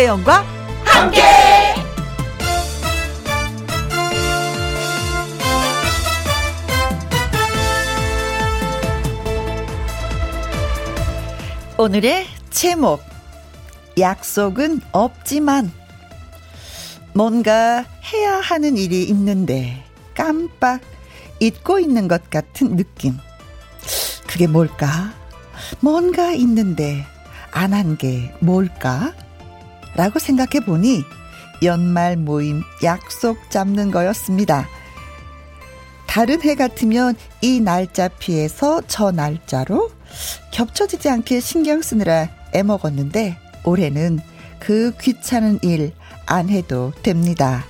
김혜영과 함께. 오늘의 제목 약속은 없지만 뭔가 해야 하는 일이 있는데 깜빡 잊고 있는 것 같은 느낌. 그게 뭘까? 뭔가 있는데 안 한 게 뭘까? 라고 생각해 보니 연말 모임 약속 잡는 거였습니다. 다른 해 같으면 이 날짜 피해서 저 날짜로 겹쳐지지 않게 신경 쓰느라 애먹었는데 올해는 그 귀찮은 일 안 해도 됩니다.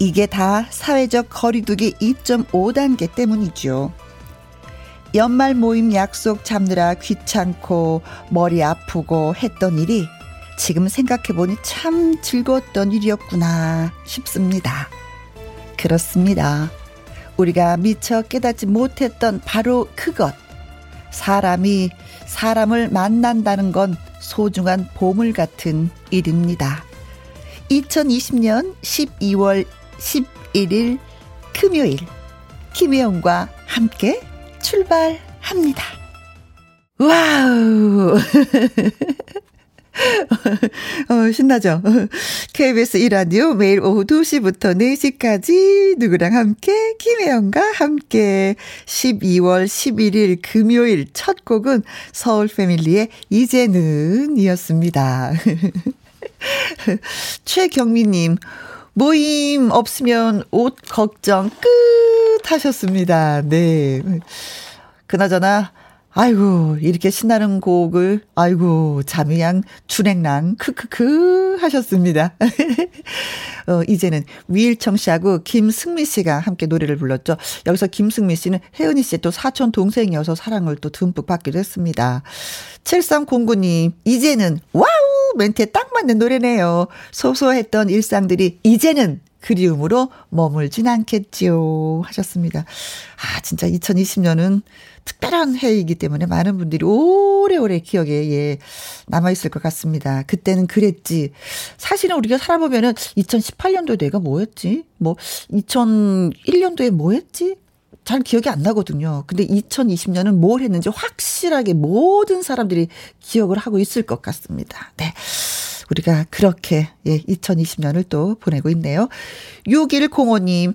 이게 다 사회적 거리두기 2.5단계 때문이죠. 연말 모임 약속 잡느라 귀찮고 머리 아프고 했던 일이 지금 생각해보니 참 즐거웠던 일이었구나 싶습니다. 그렇습니다. 우리가 미처 깨닫지 못했던 바로 그것. 사람이 사람을 만난다는 건 소중한 보물 같은 일입니다. 2020년 12월 11일 금요일 김혜영과 함께 출발합니다. 와우! 어, 신나죠? KBS 이라디오 매일 오후 2시부터 4시까지 누구랑 함께, 김혜영과 함께 12월 11일 금요일 첫 곡은 서울 패밀리의 이제는 이었습니다. 최경미님, 모임 없으면 옷 걱정 끝 하셨습니다. 네. 그나저나, 아이고, 이렇게 신나는 곡을, 아이고, 잠이양 줄행랑, 크크크 하셨습니다. 어, 이제는 위일청 씨하고 김승미 씨가 함께 노래를 불렀죠. 여기서 김승미 씨는 혜은이 씨의 또 사촌 동생이어서 사랑을 또 듬뿍 받기도 했습니다. 7309님, 이제는, 와우! 멘트에 딱 맞는 노래네요. 소소했던 일상들이 이제는 그리움으로 머물진 않겠지요. 하셨습니다. 아, 진짜 2020년은 특별한 해이기 때문에 많은 분들이 오래오래 기억에 예, 남아 있을 것 같습니다. 그때는 그랬지. 사실은 우리가 살아보면은 2018년도에 내가 뭐 했지? 뭐 2001년도에 뭐 했지? 잘 기억이 안 나거든요. 근데 2020년은 뭘 했는지 확실하게 모든 사람들이 기억을 하고 있을 것 같습니다. 네. 우리가 그렇게, 예, 2020년을 또 보내고 있네요. 6105님,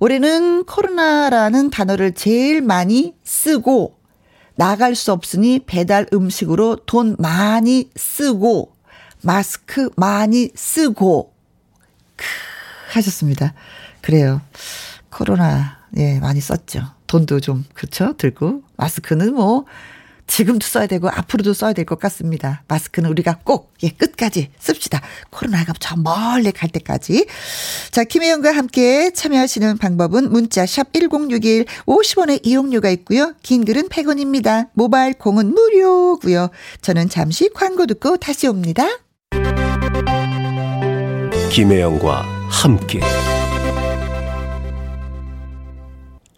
올해는 코로나라는 단어를 제일 많이 쓰고, 나갈 수 없으니 배달 음식으로 돈 많이 쓰고, 마스크 많이 쓰고, 크, 하셨습니다. 그래요. 코로나 예, 많이 썼죠. 돈도 좀, 그쵸? 들고. 마스크는 뭐, 지금도 써야 되고, 앞으로도 써야 될 것 같습니다. 마스크는 우리가 꼭, 예, 끝까지 씁시다. 코로나가 저 멀리 갈 때까지. 자, 김혜영과 함께 참여하시는 방법은 문자 샵 1061, 50원의 이용료가 있고요. 긴 글은 100원입니다. 모바일 공은 무료고요. 저는 잠시 광고 듣고 다시 옵니다. 김혜영과 함께.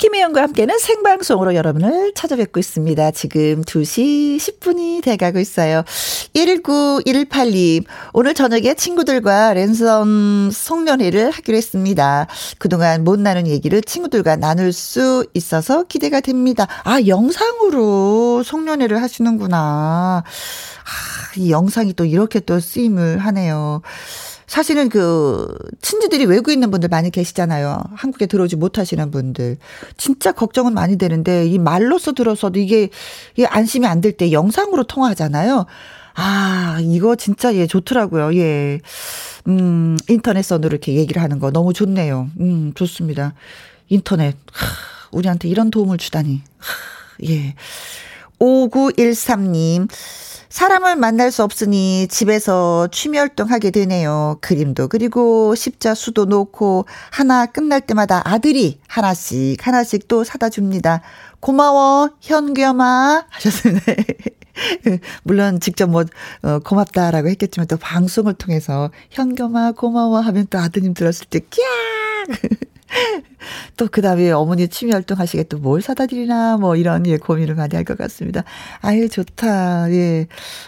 김혜영과 함께는 생방송으로 여러분을 찾아뵙고 있습니다. 지금 2시 10분이 돼가고 있어요. 119-118님, 오늘 저녁에 친구들과 랜선 송년회를 하기로 했습니다. 그동안 못 나눈 얘기를 친구들과 나눌 수 있어서 기대가 됩니다. 아, 영상으로 송년회를 하시는구나. 아, 이 영상이 또 이렇게 또 쓰임을 하네요. 사실은 그 친지들이 외국에 있는 분들 많이 계시잖아요. 한국에 들어오지 못하시는 분들. 진짜 걱정은 많이 되는데 이 말로써 들어서도 이게, 이게 안심이 안 될 때 영상으로 통화하잖아요. 아, 이거 진짜 예 좋더라고요. 예. 음, 인터넷선으로 이렇게 얘기를 하는 거 너무 좋네요. 음, 좋습니다. 인터넷. 하, 우리한테 이런 도움을 주다니. 하, 예. 5913님. 사람을 만날 수 없으니 집에서 취미 활동하게 되네요. 그림도 그리고 십자수도 놓고 하나 끝날 때마다 아들이 하나씩 하나씩 또 사다 줍니다. 고마워 현겸아 하셨습니다. 물론 직접 뭐 어, 고맙다라고 했겠지만 또 방송을 통해서 현겸아 고마워 하면 또 아드님 들었을 때 끼악 또 그 다음에 어머니 취미 활동 하시게 또 뭘 사다 드리나 뭐 이런 예, 고민을 많이 할 것 같습니다. 아유, 좋다. 예.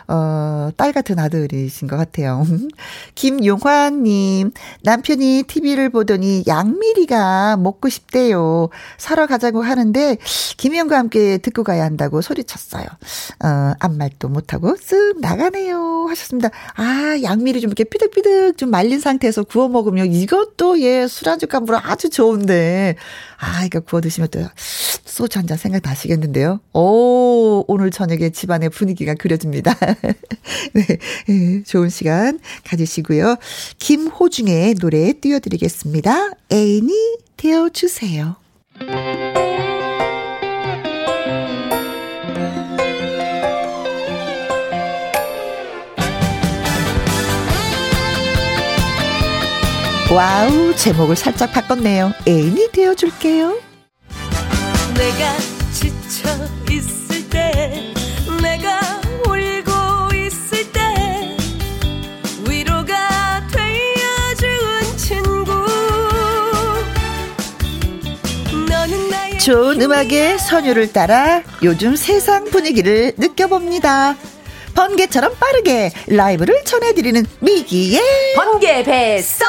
어, 딸 같은 아들이신 것 같아요. 김용환님, 남편이 TV를 보더니 양미리가 먹고 싶대요. 사러 가자고 하는데, 김희영과 함께 듣고 가야 한다고 소리쳤어요. 어, 아무 말도 못하고 쓱 나가네요. 하셨습니다. 아, 양미리 좀 이렇게 삐득삐득 좀 말린 상태에서 구워 먹으면 이것도 예, 술안주 감으로 아주 좋은데, 아, 이거 구워 드시면 또 소주 한 잔 생각나시겠는데요. 오, 오늘 저녁에 집안의 분위기가 그려집니다. 네, 네, 좋은 시간 가지시고요. 김호중의 노래 띄워드리겠습니다. 애인이 되어주세요. 와우, 제목을 살짝 바꿨네요. 애인이 되어줄게요. 내가 지쳐 있을 때, 내가 울고 있을 때, 위로가 되어준 친구. 너는 나의 좋은 음악의 선율을 따라 요즘 세상 분위기를 느껴봅니다. 번개처럼 빠르게 라이브를 전해드리는 미기의 번개 배송!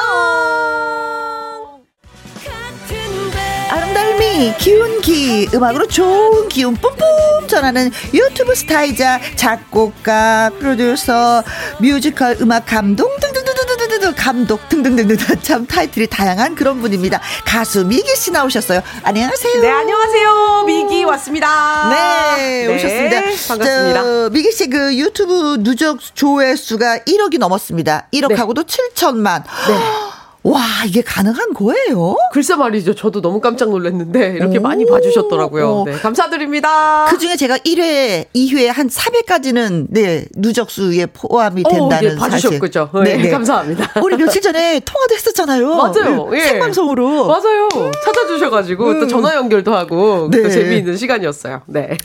아름달미 기운기 음악으로 좋은 기운 뿜뿜 전하는 유튜브 스타이자 작곡가 프로듀서 뮤지컬 음악 감동 등등등등 등등등 감독 등등등등 참 타이틀이 다양한 그런 분입니다. 가수 미기 씨 나오셨어요. 안녕하세요. 네 안녕하세요. 미기 왔습니다. 네, 네 오셨습니다. 반갑습니다. 저, 미기 씨 그 유튜브 누적 조회수가 1억이 넘었습니다. 1억하고도 네. 7천만. 네. 와, 이게 가능한 거예요? 글쎄 말이죠. 저도 너무 깜짝 놀랐는데 이렇게 오, 많이 봐주셨더라고요. 네, 감사드립니다. 그 중에 제가 1회, 2회 한 3회까지는 네 누적수에 포함이 된다는 어, 네, 봐주셨죠. 네, 네, 감사합니다. 우리 며칠 전에 통화도 했었잖아요. 맞아요. 예. 생방송으로. 맞아요. 찾아주셔가지고 음. 또 전화 연결도 하고 네. 또 재미있는 시간이었어요. 네.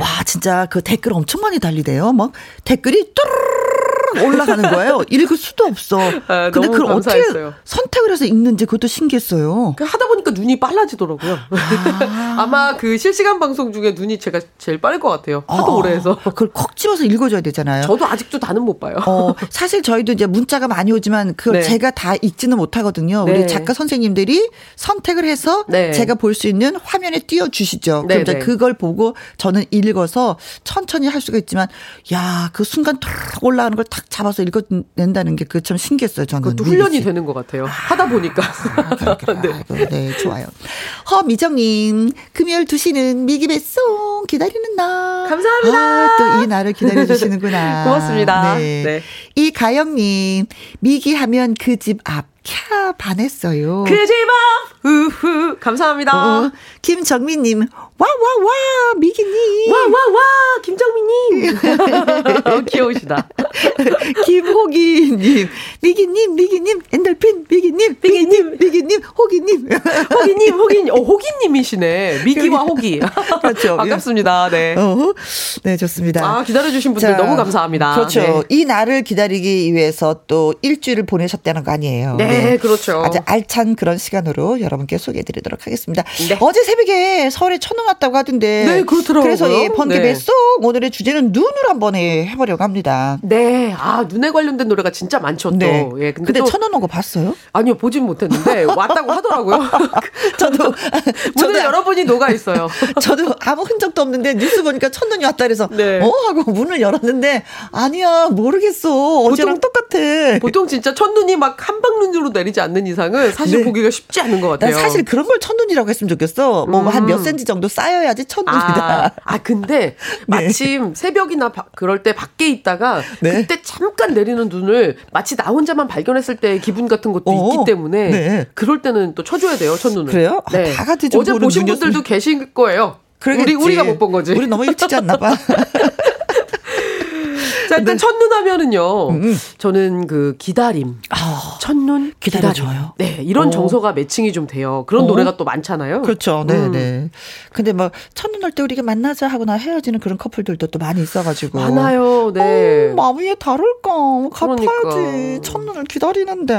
와, 진짜 그 댓글 엄청 많이 달리대요. 막 댓글이 뚜루루루 올라가는 거예요. 읽을 수도 없어. 아, 근데 그걸 어떻게 선택을 해서 읽는지 그것도 신기했어요. 그 하다 보니까 눈이 빨라지더라고요. 아. 마그 실시간 방송 중에 눈이 제가 제일 빠를 것 같아요. 하도 아, 오래 해서. 그걸 콕 집어서 읽어줘야 되잖아요. 저도 아직도 다는 못 봐요. 어, 사실 저희도 이제 문자가 많이 오지만 그걸 네. 제가 다 읽지는 못하거든요. 네. 우리 작가 선생님들이 선택을 해서 네. 제가 볼 수 있는 화면에 띄워주시죠. 그럼 이제 네, 네. 그걸 보고 저는 읽어서 천천히 할 수가 있지만 야, 그 순간 툭 올라가는 걸 탁 잡아서 읽어낸다는 게 그 참 신기했어요. 저는 그것도 훈련이 되는 것 같아요. 하다 보니까. 아, 네. 네, 좋아요. 허미정님, 금요일 2시는 미기 배송 기다리는 날. 감사합니다. 아, 또 이 날을 기다려주시는구나. 고맙습니다. 네. 네. 이가영님, 미기 하면 그 집 앞. 캬 반했어요. 그 집 앞 우후 감사합니다. 어, 김정민님 와 와 와 미기님 와 와 와 김정민님 귀여우시다. 김호기님 미기님 미기님 엔돌핀 미기님 미기님 미기님 호기님 호기님 호기님 어 호기님이시네 미기와 호기 그렇죠 반갑습니다. 네. 어, 네 좋습니다. 아 기다려주신 분들 자, 너무 감사합니다. 그렇죠. 네. 이 날을 기다 리기 위해서 또 일주일을 보내셨다는 거 아니에요. 네. 네, 그렇죠. 아주 알찬 그런 시간으로 여러분께 소개해드리도록 하겠습니다. 네. 어제 새벽에 서울에 천둥 왔다고 하던데. 네, 그렇더라고요. 그래서 이 번개 네. 뱃속 오늘의 주제는 눈을 한번 해보려고 합니다. 네, 아 눈에 관련된 노래가 진짜 많죠. 또. 네. 예, 근데, 근데 천둥 온거 봤어요? 아니요, 보진 못했는데 왔다고 하더라고요. 저도 저도 여러분이 녹아 있어요. 저도 아무 흔적도 없는데 뉴스 보니까 천둥이 왔다 그래서 네. 어 하고 문을 열었는데 아니야 모르겠어 어제랑 보통, 똑같아. 보통 진짜 첫눈이 막 한방눈으로 내리지 않는 이상은 사실 네. 보기가 쉽지 않은 것 같아요. 사실 그런 걸 첫눈이라고 했으면 좋겠어. 뭐 한몇 음. 센치 정도 쌓여야지 첫눈이다. 아, 아 근데 네. 마침 새벽이나 바, 그럴 때 밖에 있다가 네. 그때 잠깐 내리는 눈을 마치 나 혼자만 발견했을 때 기분 같은 것도 어, 있기 때문에 네. 그럴 때는 또 쳐줘야 돼요 첫눈을. 그래요? 아, 네. 다 같이 어제 보신 분들도 계실 거예요. 그러겠지. 우리 우리가 못 본 거지. 우리 너무 일찍 잤나 봐. 자, 일단 네. 첫눈 하면은요. 음, 음. 저는 그 기다림. 아, 첫눈 기다려줘요. 네, 이런 어. 정서가 매칭이 좀 돼요. 그런 어. 노래가 또 많잖아요. 그렇죠. 네, 음. 네. 근데 뭐 첫눈 올 때 우리가 만나자 하거나 헤어지는 그런 커플들도 또 많이 있어 가지고. 많아요. 네. 어, 마음이 다를까. 갚아야지. 그러니까. 첫눈을 기다리는데.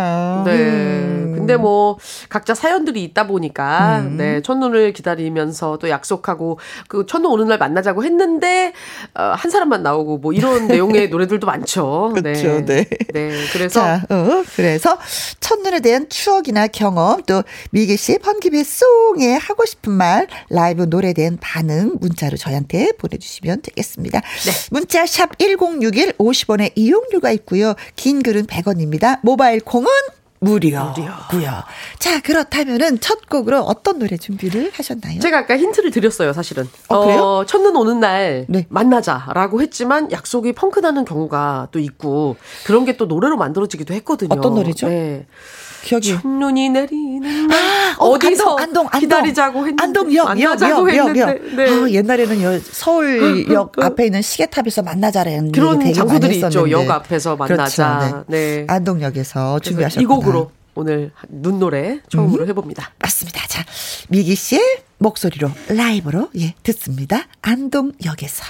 네. 음. 근데 뭐 각자 사연들이 있다 보니까 음. 네 첫눈을 기다리면서 또 약속하고 그 첫눈 오는 날 만나자고 했는데 어, 한 사람만 나오고 뭐 이런 내용의 노래들도 많죠. 그렇죠. 네. 네. 네. 그래서 자, 어, 그래서 첫눈에 대한 추억이나 경험 또 미기 씨의 번기배송에 하고 싶은 말 라이브 노래에 대한 반응 문자로 저희한테 보내 주시면 되겠습니다. 네. 문자 샵 #1061 50원의 이용료가 있고요. 긴 글은 100원입니다. 모바일 콩은 무료고요. 자, 그렇다면은 첫 곡으로 어떤 노래 준비를 하셨나요? 제가 아까 힌트를 드렸어요, 사실은. 어, 그래요? 어, 첫눈 오는 날 네. 만나자라고 했지만 약속이 펑크 나는 경우가 또 있고 그런 게 또 노래로 만들어지기도 했거든요. 어떤 노래죠? 네. 기억이. 첫눈이 내리는 아, 어, 디서 안동, 안동, 기다리자고 했는데 안동역 만나자고 역, 했는데 역, 네. 아, 옛날에는 서울역 앞에 있는 시계탑에서 만나자라는 그런 장소들이 있죠. 역 앞에서 만나자. 그렇죠, 네. 네. 안동역에서 준비하셨구나. 이 곡으로 오늘 눈 노래 처음으로 음. 해봅니다. 맞습니다. 자, 미기 씨의 목소리로 라이브로 예 듣습니다. 안동역에서.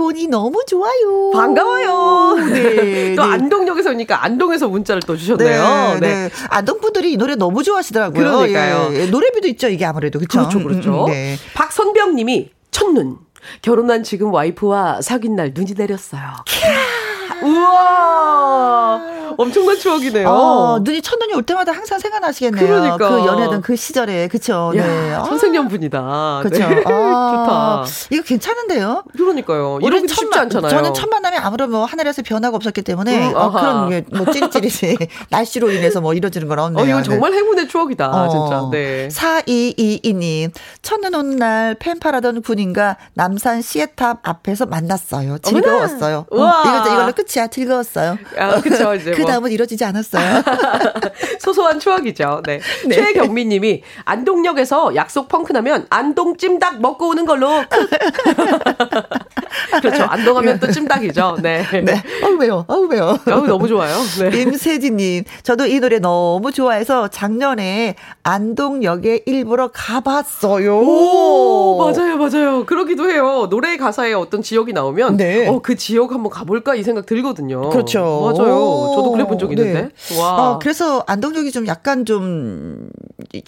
보니 너무 좋아요. 반가워요. 네. 또 네. 안동역에서 오니까 안동에서 문자를 또 주셨네요. 네. 네. 네. 안동 분들이 이 노래 너무 좋아하시더라고요. 그러니까요. 예. 예. 노래비도 있죠, 이게 아무래도. 그렇죠. 그렇죠, 그렇죠. 음, 네. 박선병 님이 첫눈. 결혼한 지금 와이프와 사귄 날 눈이 내렸어요. 우와! 엄청난 추억이네요. 어, 눈이 첫눈이 올 때마다 항상 생각나시겠네요. 그러니까. 그 연애던 그 시절에. 그쵸. 네. 천생연분이다. 그쵸. 네. 아, 좋다. 이거 괜찮은데요? 그러니까요. 이러기 쉽지 않잖아요. 저는 첫 만남에 아무런 뭐 하늘에서 변화가 없었기 때문에 음, 어, 그런 게뭐 찌릿찌릿이 날씨로 인해서 뭐 이뤄지는 건 없네요. 어, 이건 정말 행운의 추억이다. 어. 진짜. 네. 4222님. 첫눈 온날 펜팔하던 군인과 남산 시애탑 앞에서 만났어요. 즐거웠어요. 어, 이거, 이걸로 끝이야. 즐거웠어요. 아, 그쵸. 이제 그 다음은 이뤄지지 않았어요. 소소한 추억이 죠. 네. 네. 최경민 님이 안동역에서 약속 펑크 나면 안동 찜닭 먹고 오는 걸로. 그렇죠. 안동하면 또 찜닭이죠. 네. 네. 어우, 왜요? 어우, 왜요? 어우, 너무 좋아요. 네. 임세진 님, 저도 이 노래 너무 좋아해서 작년에 안동역에 일부러 가봤어요. 오, 맞아요, 맞아요. 그러기도 해요. 노래 가사에 어떤 지역이 나오면, 네. 어, 그 지역 한번 가볼까 이 생각 들거든요. 그렇죠. 맞아요. 저도 그래 본 적 있는데. 네. 와. 어, 그래서 안동역이 좀 약간 좀,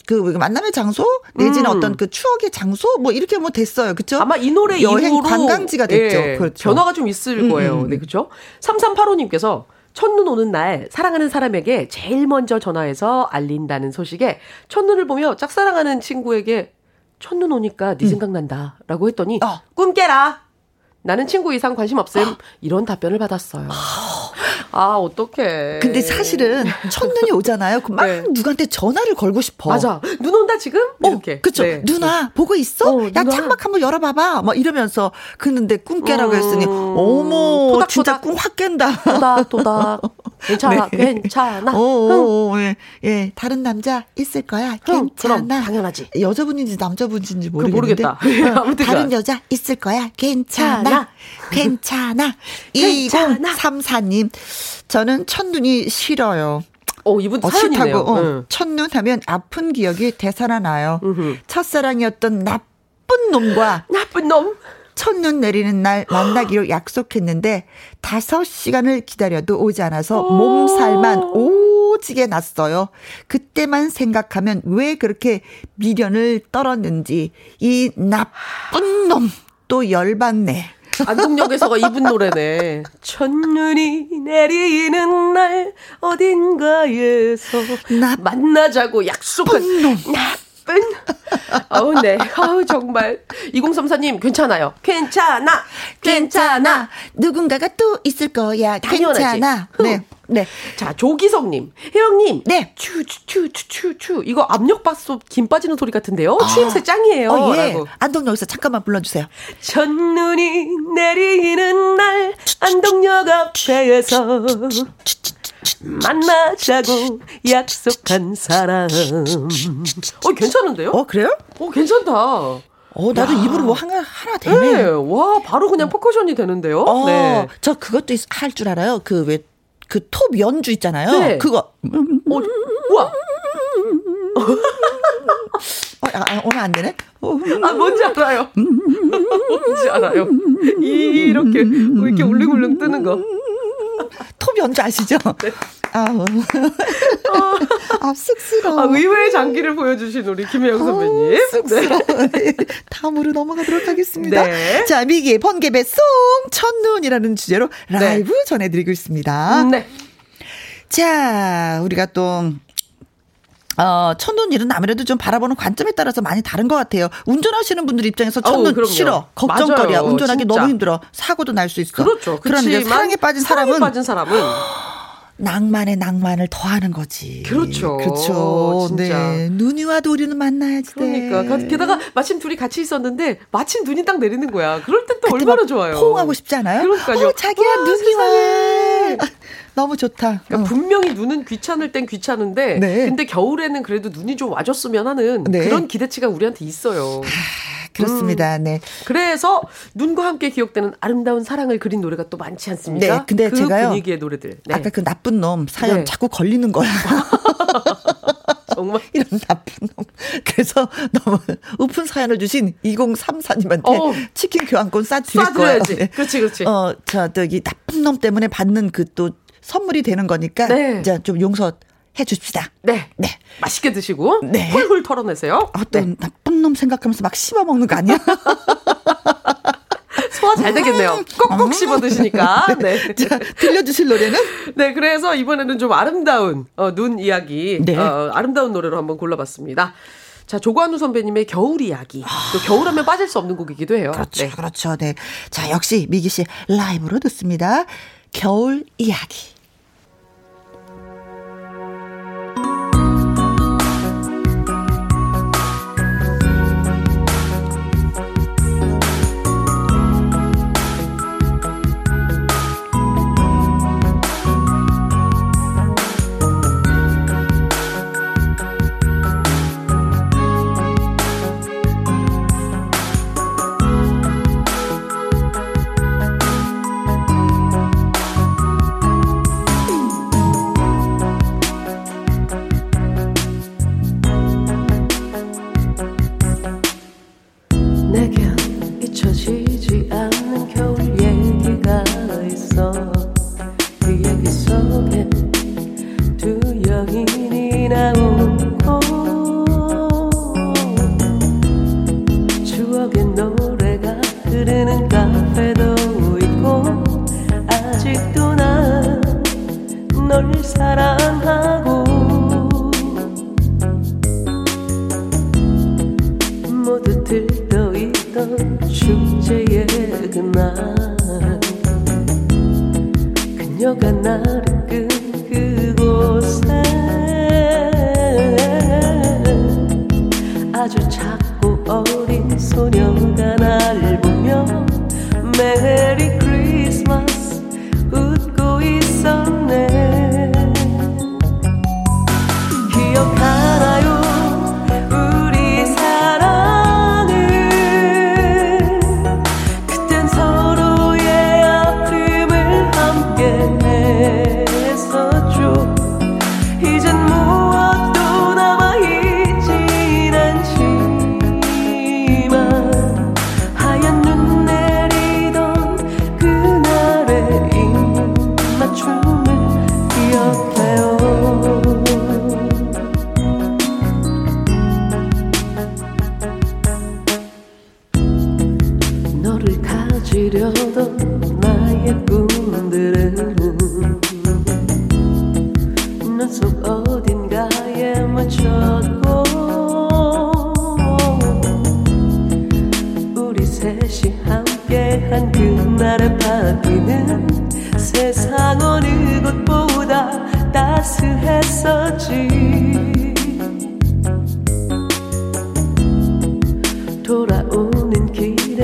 그 만남의 장소? 내지는 음. 어떤 그 추억의 장소? 뭐 이렇게 뭐 됐어요. 그쵸? 아마 이 노래 여행 이후로 관광지가 됐죠. 예, 그렇죠. 변화가 좀 있을 음, 거예요. 음. 네, 그죠? 3385 님께서 첫눈 오는 날 사랑하는 사람에게 제일 먼저 전화해서 알린다는 소식에 첫눈을 보며 짝사랑하는 친구에게 첫눈 오니까 네 음. 생각난다라고 했더니 어. 꿈 깨라. 나는 친구 이상 관심 없음. 어. 이런 답변을 받았어요. 아, 어떡해. 근데 사실은 첫눈이 오잖아요. 그막 네. 누구한테 전화를 걸고 싶어. 맞아. 눈 온다 지금? 어, 이렇게. 어, 그쵸. 네. 누나, 보고 있어? 어, 야, 누나. 창밖 한번 열어봐봐. 막 이러면서. 그는데 꿈 깨라고 음, 했으니, 어머, 토닥, 진짜 꿈 확 깬다. 토닥, 토닥. 괜찮아, 네. 괜찮아. 오, 예, 예, 다른 남자 있을 거야. 괜찮아. 그럼, 당연하지. 여자분인지 남자분인지 모르겠는데. 모르겠다. 아무튼 다른 여자 있을 거야. 괜찮아. 괜찮아. 괜찮아. 2034님, 저는 첫눈이 싫어요. 어, 이분 어, 사연이네요. 어, 응. 첫눈 하면 아픈 기억이 되살아나요. 으흠. 첫사랑이었던 나쁜 놈과 나쁜 놈 첫눈 내리는 날 만나기로 약속했는데 다섯 시간을 기다려도 오지 않아서 몸살만 오지게 났어요. 그때만 생각하면 왜 그렇게 미련을 떨었는지 이 나쁜 놈 또 열받네. 안동역에서가 이분 노래네. 첫눈이 내리는 날 어딘가에서 나 만나자고 약속한 나쁜 어우 네. 아우 정말 2034님 괜찮아요. 괜찮아. 괜찮아. 누군가가 또 있을 거야. 당연하지. 괜찮아. 네. 네. 자, 조기성님. 혜영님. 네. 추, 추, 추, 추, 추, 추. 이거 압력밥솥 김 빠지는 소리 같은데요? 아. 추임새 짱이에요. 어, 예. 라고. 안동역에서 잠깐만 불러주세요. 첫눈이 내리는 날, 안동역 앞에서. 만나자고 약속한 사람. 어, 괜찮은데요? 어, 그래요? 어, 괜찮다. 어, 나도 야. 입으로 뭐 하나, 하나 되네. 네. 와, 바로 그냥 포커션이 되는데요. 어, 네. 저 그것도 할 줄 알아요. 그 왜, 그 톱 연주 있잖아요. 네. 그거. 어, 우와. 어, 아, 아, 오늘 안 되네? 아, 뭔지 알아요. 뭔지 알아요. 이렇게, 이렇게 울릉울릉 뜨는 거. 톱 연주 아시죠? 네. 아우. 아, 쑥스러워. 아, 의외의 장기를 보여주신 우리 김혜영 선배님. 아, 쑥스러워. 네. 다음으로 넘어가도록 하겠습니다. 네. 자, 미기의 번개배 송 첫눈이라는 주제로 라이브 네. 전해드리고 있습니다. 네. 자, 우리가 또 어, 첫눈 일은 아무래도 좀 바라보는 관점에 따라서 많이 다른 것 같아요. 운전하시는 분들 입장에서 첫눈 어우, 싫어. 걱정거리야. 맞아요. 운전하기 진짜. 너무 힘들어. 사고도 날 수 있어. 그렇죠. 그런데 사랑에 빠진 사람은 빠진 사람은 낭만에 낭만을 더하는 거지. 그렇죠. 그렇죠. 진짜. 네. 눈이 와도 우리는 만나야지. 그러니까. 네. 게다가 마침 둘이 같이 있었는데 마침 눈이 딱 내리는 거야. 그럴 땐 또 얼마나 좋아요. 포옹하고 싶지 않아요? 그러니까요. 어, 자기야 와, 눈이 와. 너무 좋다. 그러니까 어. 분명히 눈은 귀찮을 땐 귀찮은데, 네. 근데 겨울에는 그래도 눈이 좀 와줬으면 하는 네. 그런 기대치가 우리한테 있어요. 아, 그렇습니다. 음. 네. 그래서 눈과 함께 기억되는 아름다운 사랑을 그린 노래가 또 많지 않습니까? 네. 근데 그 제가요. 분위기의 노래들. 네. 아까 그 나쁜 놈 사연 네. 자꾸 걸리는 거야. 정말 이런 나쁜 놈. 그래서 너무 우픈 사연을 주신 2034님한테 어. 치킨 교환권 싸드릴 거예요. 네. 그렇지, 그렇지. 어, 저 저기 나쁜 놈 때문에 받는 그 또 선물이 되는 거니까 네. 이제 좀 용서 해 줍시다. 네. 네. 맛있게 드시고 네. 훌훌 털어내세요. 아, 또 네. 나쁜 놈 생각하면서 막 씹어 먹는 거 아니야? 소화 잘 되겠네요. 꼭꼭 음. 씹어 드시니까. 네. 자, 들려주실 노래는? 네, 그래서 이번에는 좀 아름다운 어, 눈 이야기, 네. 어, 아름다운 노래로 한번 골라봤습니다. 자, 조관우 선배님의 겨울 이야기. 또 겨울하면 빠질 수 없는 곡이기도 해요. 그렇죠, 네. 그렇죠. 네. 자, 역시 미기 씨 라이브로 듣습니다. 겨울 이야기.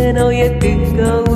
nơi nào yet to go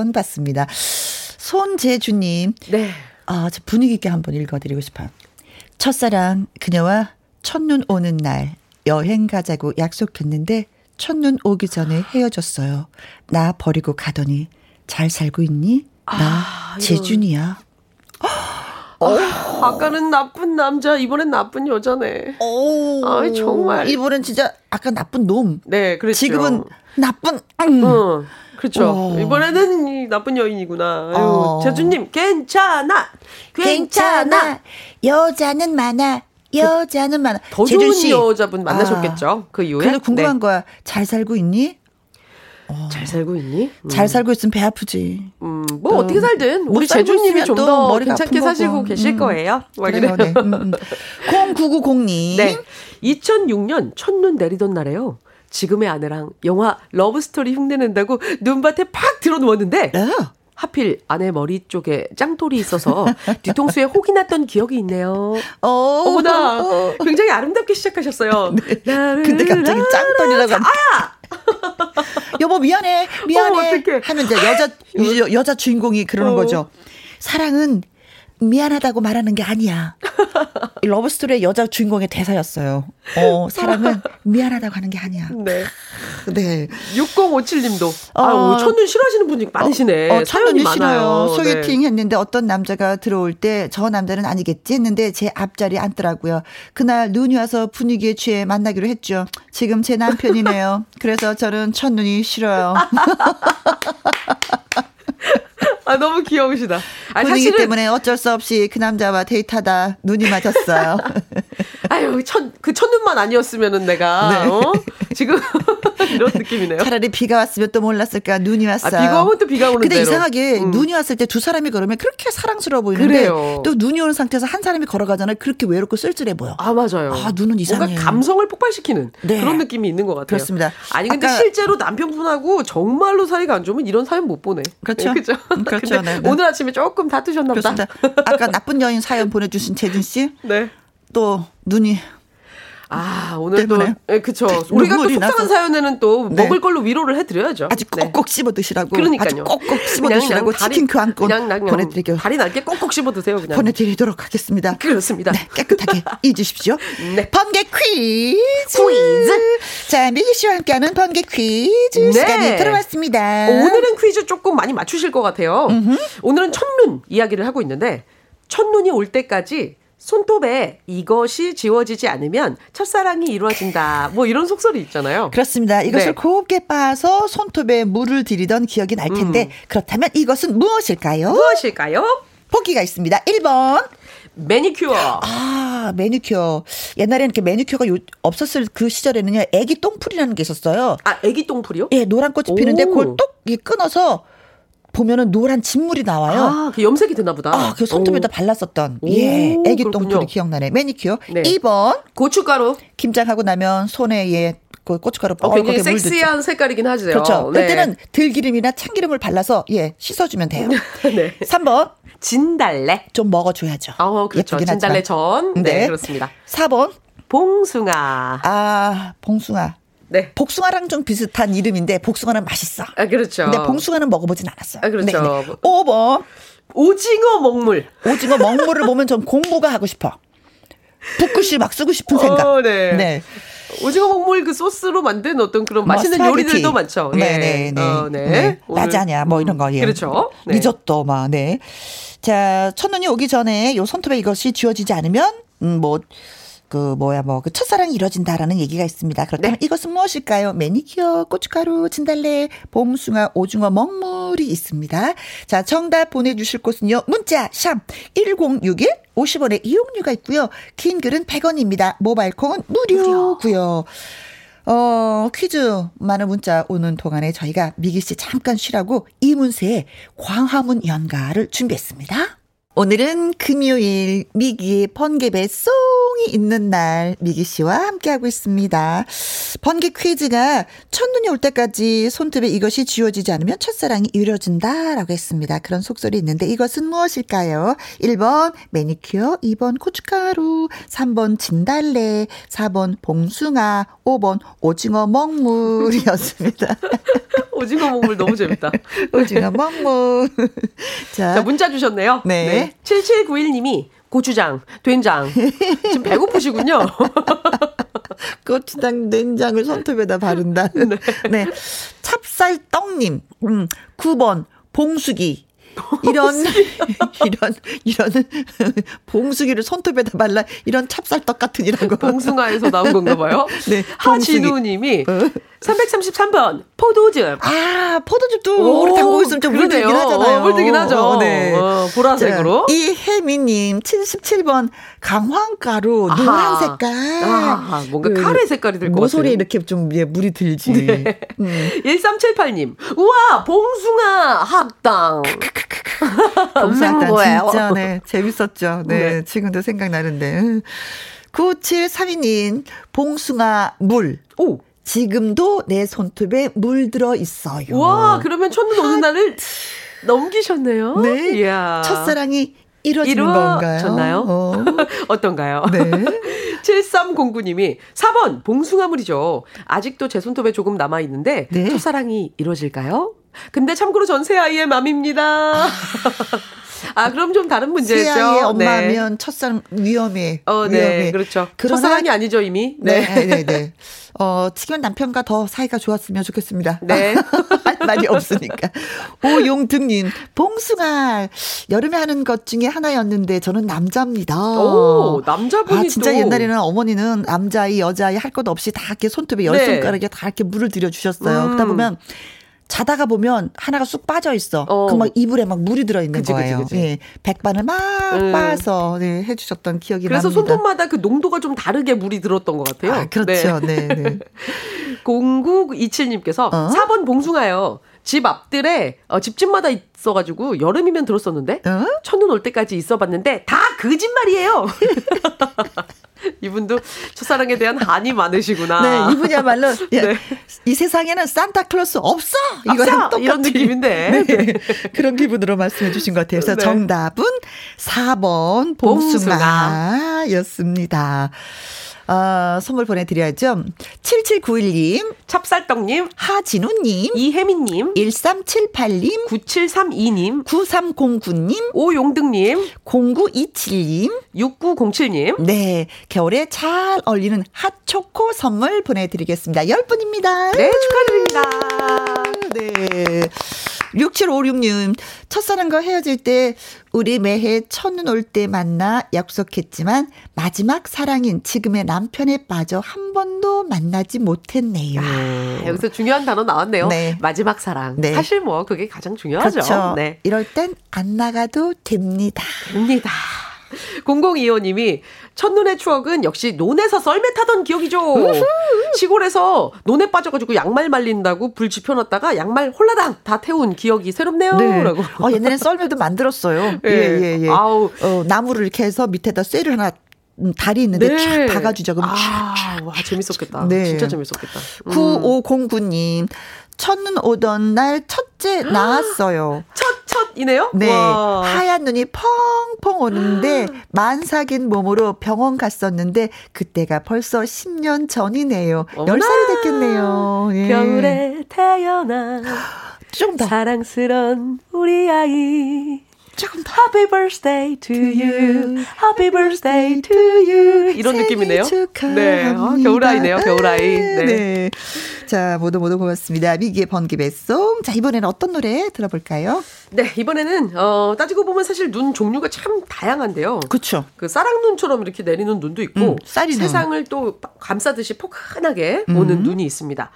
사연 봤습니다. 손재주님. 네. 아, 저 분위기 있게 한번 읽어드리고 싶어요. 첫사랑, 그녀와 첫눈 오는 날, 여행 가자고 약속했는데, 첫눈 오기 전에 헤어졌어요. 나 버리고 가더니, 잘 살고 있니? 나 아, 재준이야. 어, 아까는 나쁜 남자, 이번엔 나쁜 여자네. 오, 아 정말. 이번엔 진짜 아까 나쁜 놈. 네, 그렇죠. 지금은 나쁜. 음. 어, 그렇죠. 오. 이번에는 이 나쁜 여인이구나. 아유, 어. 재주님, 괜찮아. 괜찮아. 괜찮아. 여자는 많아. 여자는 많아. 더 좋은 씨. 여자분 만나셨겠죠. 아, 그 이후에. 그래서 궁금한 네. 거야. 잘 살고 있니? 어. 잘 살고 있니? 음. 잘 살고 있으면 배 아프지. 음, 뭐 어떻게 살든 우리 재주님이 좀 더 괜찮게 사시고 계실 음. 거예요. 그래요, 네. 음, 0990님. 음. 네. 2006년 첫눈 내리던 날에요. 지금의 아내랑 영화 러브스토리 흉내낸다고 눈밭에 팍 들어 누웠는데 네. 하필 아내 머리 쪽에 짱돌이 있어서 뒤통수에 혹이 났던 기억이 있네요. 어, 어머나, 굉장히 아름답게 시작하셨어요. 네. 근데 갑자기 짱돌이라고. 아야! 여보 미안해 미안해 어, 하면 이제 여자 여, 여자 주인공이 그러는 어. 거죠. 사랑은 미안하다고 말하는 게 아니야. 러브스토리의 여자 주인공의 대사였어요. 어, 사랑은 미안하다고 하는 게 아니야. 네. 네. 6057님도. 어, 아, 첫눈 싫어하시는 분이 많으시네. 어, 어, 사연이 많아요. 소개팅 네. 했는데 어떤 남자가 들어올 때 저 남자는 아니겠지 했는데 제 앞자리에 앉더라고요. 그날 눈이 와서 분위기에 취해 만나기로 했죠. 지금 제 남편이네요. 그래서 저는 첫눈이 싫어요. 아, 너무 귀여우시다. 아, 분위기 사실은... 때문에 어쩔 수 없이 그 남자와 데이트하다 눈이 맞았어요. 아유, 첫, 그 첫눈만 아니었으면은 내가, 네. 어? 지금 이런 느낌이네요. 차라리 비가 왔으면 또 몰랐을까 눈이 왔어요. 아, 비가 오면 또 비가 오는 근데 대로. 이상하게 음. 눈이 왔을 때 두 사람이 걸으면 그렇게 사랑스러워 보이는데 그래요. 또 눈이 오는 상태에서 한 사람이 걸어가잖아요. 그렇게 외롭고 쓸쓸해 보여. 아, 맞아요. 아, 눈은 이상해. 뭔가 감성을 폭발시키는 네. 그런 느낌이 있는 것 같아요. 그렇습니다. 아니, 근데 실제로 남편분하고 정말로 사이가 안 좋으면 이런 사연 못 보내. 그렇죠. 네, 그렇죠. 그렇죠. 네, 네. 오늘 아침에 조금 다투셨나 보다. 아까 나쁜 여인 사연 보내주신 재진 씨. 네. 또 눈이 아, 오늘 또, 네, 그쵸. 우리가 또 속상한. 사연에는 또 네. 먹을 걸로 위로를 해드려야죠. 아주 꼭꼭 네. 씹어 드시라고. 그러니까요. 꼭꼭 씹어 드시라고 치킨 교환권 그냥, 그냥 보내드릴게요. 다리 날게 꼭꼭 씹어 드세요, 그냥. 보내드리도록 하겠습니다. 그렇습니다. 네, 깨끗하게 잊으십시오. 네. 번개 퀴즈. 퀴즈. 자, 미기 씨와 함께하는 번개 퀴즈 네. 시간이 들어왔습니다. 오늘은 퀴즈 조금 많이 맞추실 것 같아요. 음흠. 오늘은 첫눈 이야기를 하고 있는데, 첫눈이 올 때까지 손톱에 이것이 지워지지 않으면 첫사랑이 이루어진다. 뭐 이런 속설이 있잖아요. 그렇습니다. 이것을 네. 곱게 빻아서 손톱에 물을 들이던 기억이 날 텐데 음. 그렇다면 이것은 무엇일까요? 무엇일까요? 보기가 있습니다. 1번 매니큐어. 아, 매니큐어. 옛날에는 이렇게 매니큐어가 요, 없었을 그 시절에는요, 애기 똥풀이라는 게 있었어요. 아, 애기 똥풀이요? 예, 노란 꽃이 피는데 그걸 똑 끊어서 보면은 노란 진물이 나와요. 아, 그 염색이 되나 보다. 아, 그 손톱에다 오. 발랐었던. 오, 예. 애기 똥풀이 기억나네. 매니큐어. 네. 2번. 고춧가루. 김장하고 나면 손에 예. 그 고춧가루 어, 굉장히 섹시한 색깔이긴 하죠. 그렇죠. 네. 그때는 들기름이나 참기름을 발라서 예 씻어주면 돼요. 네. 3번 진달래 좀 먹어줘야죠. 아, 그렇죠. 진달래 전. 네, 네, 그렇습니다. 4번 봉숭아. 아, 봉숭아. 네. 복숭아랑 좀 비슷한 이름인데 복숭아는 맛있어. 아, 그렇죠. 근데 봉숭아는 먹어보진 않았어요. 아, 그렇죠. 네, 네. 5번. 오징어 먹물. 오징어 먹물을 보면 전 공부가 하고 싶어. 붓글씨 막 쓰고 싶은 생각. 어, 네. 네. 오징어 먹물 그 소스로 만든 어떤 그런 뭐 맛있는 스파게티. 요리들도 많죠. 예. 네네. 어, 네. 네. 라자냐 뭐 이런 거. 예. 그렇죠. 네. 리조또 막 네. 자 첫눈이 오기 전에 요 손톱에 이것이 지워지지 않으면 음 뭐 그 뭐야 뭐 그 첫사랑이 이뤄진다라는 얘기가 있습니다. 그렇다면 네. 이것은 무엇일까요? 매니큐어, 고춧가루, 진달래, 봄숭아, 오징어, 먹물이 있습니다. 자, 정답 보내주실 곳은요. 문자 샵 1061, 50원의 이용료가 있고요. 긴 글은 100원입니다. 모바일 콩은 무료고요. 어, 퀴즈 많은 문자 오는 동안에 저희가 미기 씨 잠깐 쉬라고 이문세의 광화문 연가를 준비했습니다. 오늘은 금요일 미기의 번개배 송 성이 있는 날 미기 씨와 함께하고 있습니다. 번개 퀴즈가 첫눈이 올 때까지 손톱에 이것이 지워지지 않으면 첫사랑이 이루어진다라고 했습니다. 그런 속설이 있는데 이것은 무엇일까요? 1번 매니큐어, 2번 고춧가루, 3번 진달래, 4번 봉숭아, 5번 오징어 먹물이었습니다. 오징어 먹물 너무 재밌다. 오징어 먹물. 자, 자 문자 주셨네요. 네. 네. 7791님이 고추장, 된장. 지금 배고프시군요. 고추장, 된장을 손톱에다 바른다. 네. 네. 찹쌀떡님, 음, 9번, 봉수기. 이런 이런 이런 봉숭이를 손톱에다 발라 이런 찹쌀떡 같은 이런 거 봉숭아에서 나온 건가 봐요. 네. 하진우님이 어. 333번 포도즙. 아 포도즙도 오래 담고 있으면 좀 물들긴 하잖아요. 어, 물들긴 하죠. 어, 네. 어, 보라색으로. 자, 이혜미님 77번 강황가루. 노란 색깔. 아, 뭔가 그, 카레 색깔이 될것 같아요. 모서리에 이렇게 좀 예, 물이 들지. 네. 음. 1378님 우와 봉숭아 합당. 봉숭아 거예요. 진짜 네 재밌었죠. 네, 네. 지금도 생각나는데. 9732님 봉숭아 물. 오. 지금도 내 손톱에 물들어 있어요. 와, 그러면 첫눈 오는 날을 넘기셨네요. 네. 이야. 첫사랑이 이루어지는 건가요? 어. 어떤가요? 네. 7309님이 4번 봉숭아물이죠. 아직도 제 손톱에 조금 남아 있는데 네. 첫사랑이 이루어질까요? 근데 참고로 전 새 아이의 맘입니다. 아, 그럼 좀 다른 문제죠. 새아이의 엄마면 네. 첫사랑 위험해. 어, 네. 위험해. 그렇죠. 첫사랑이 아니죠, 이미. 네, 네, 네. 네. 어, 지금 남편과 더 사이가 좋았으면 좋겠습니다. 네. 할 말이 없으니까. 오용등님, 봉숭아. 여름에 하는 것 중에 하나였는데 저는 남자입니다. 오, 남자분이 아, 진짜 또. 옛날에는 어머니는 남자아이, 여자아이 할 것 없이 다 이렇게 손톱에 열 네. 손가락에 다 이렇게 물을 들여주셨어요. 음. 그러다 보면 자다가 보면 하나가 쑥 빠져 있어. 어. 그막 이불에 막 물이 들어 있는 거예요. 그치, 그치. 예. 백반을 막 음. 빠서 네, 해 주셨던 기억이 그래서 납니다. 그래서 손톱마다 그 농도가 좀 다르게 물이 들었던 것 같아요. 아, 그렇죠. 네. 네, 네. 0927님께서 어? 4번 봉숭아요. 집 앞들에 어, 집집마다 있어가지고 여름이면 들었었는데 어? 첫눈 올 때까지 있어봤는데 다 거짓말이에요. 이분도 첫사랑에 대한 한이 많으시구나. 네, 이분이야말로 네. 이 세상에는 산타클로스 없어. 이거랑 똑같이 이런 느낌인데 네. 그런 기분으로 말씀해 주신 것 같아요. 그래서 네. 정답은 4번 봉숭아였습니다. 어, 선물 보내드려야죠. 7791님, 찹쌀떡님, 하진우님, 이혜민님, 1378님, 9732님, 9309님, 오용등님, 0927님, 6907님. 네, 겨울에 잘 어울리는 핫초코 선물 보내드리겠습니다. 10분입니다. 네, 축하드립니다. 네. 6756님, 첫사랑과 헤어질 때 우리 매해 첫눈 올 때 만나 약속했지만 마지막 사랑인 지금의 남편에 빠져 한 번도 만나지 못했네요. 아, 여기서 중요한 단어 나왔네요. 네. 마지막 사랑. 네. 사실 뭐 그게 가장 중요하죠. 그렇죠. 네. 이럴 땐 안 나가도 됩니다. 됩니다. 0025님이 첫눈의 추억은 역시 논에서 썰매 타던 기억이죠. 시골에서 논에 빠져가지고 양말 말린다고 불 지펴놨다가 양말 홀라당 다 태운 기억이 새롭네요. 네. 라고. 어, 옛날엔 썰매도 만들었어요. 예, 예, 예. 예. 아우. 어, 나무를 이렇게 해서 밑에다 쇠를 하나 음, 다리 있는데 네. 쫙 박아주죠. 그럼 아, 와, 재밌었겠다. 네. 진짜 재밌었겠다. 음. 9509님, 첫눈 오던 날 첫째 나왔어요. 첫, 첫이네요? 네. 와. 하얀 눈이 펑펑 오는데 만삭인 몸으로 병원 갔었는데 그때가 벌써 10년 전이네요. 어머나. 10살이 됐겠네요. 예. 겨울에 태어난 좀 더. 사랑스런 우리 아이. 조금 더. Happy birthday to you. Happy birthday to you. 이런 느낌이네요. 네. 아, 겨울아이네요. 겨울아이. 네. 네. 자, 모두 모두 고맙습니다. 미기의 번개 배송. 자, 이번에는 어떤 노래 들어볼까요? 네, 이번에는 어, 따지고 보면 사실 눈 종류가 참 다양한데요. 그렇죠. 그 쌀랑눈처럼 이렇게 내리는 눈도 있고 음, 세상을 또 감싸듯이 포근하게 오는 음. 눈이 있습니다.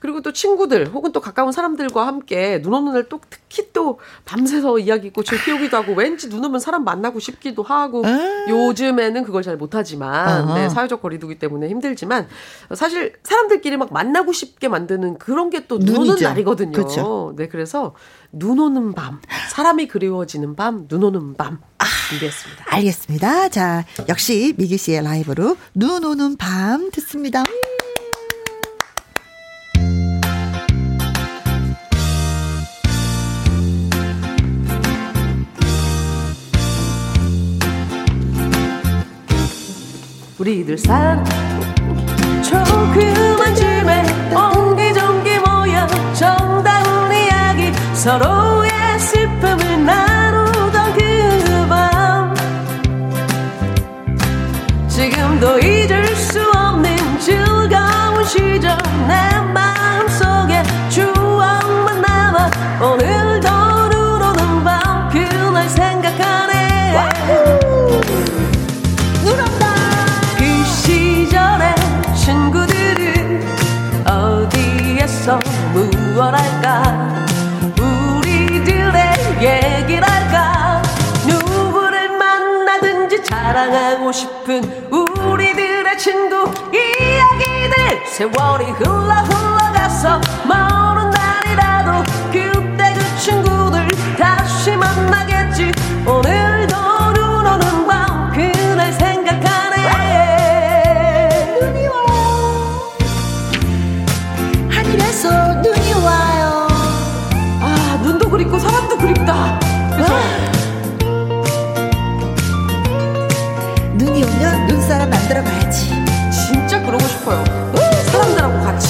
그리고 또 친구들 혹은 또 가까운 사람들과 함께 눈 오는 날 또 특히 또 밤새서 이야기 있고 즐기기도 하고 왠지 눈 오면 사람 만나고 싶기도 하고 아. 요즘에는 그걸 잘 못하지만 네, 사회적 거리두기 때문에 힘들지만 사실 사람들끼리 막 만나고 싶 싶게 만드는 그런 게 또 눈 오는 날이거든요. 그렇죠. 네, 그래서 눈 오는 밤, 사람이 그리워지는 밤, 눈 오는 밤 아, 준비했습니다. 알겠습니다. 자, 역시 미기 씨의 라이브로 눈 오는 밤 듣습니다. 우리들 산 조그만 집에 옹기종기 모여 정다운 이야기 서로 자랑하고 싶은 우리들의 친구 이야기들. 세월이 흘러 흘러가서 먼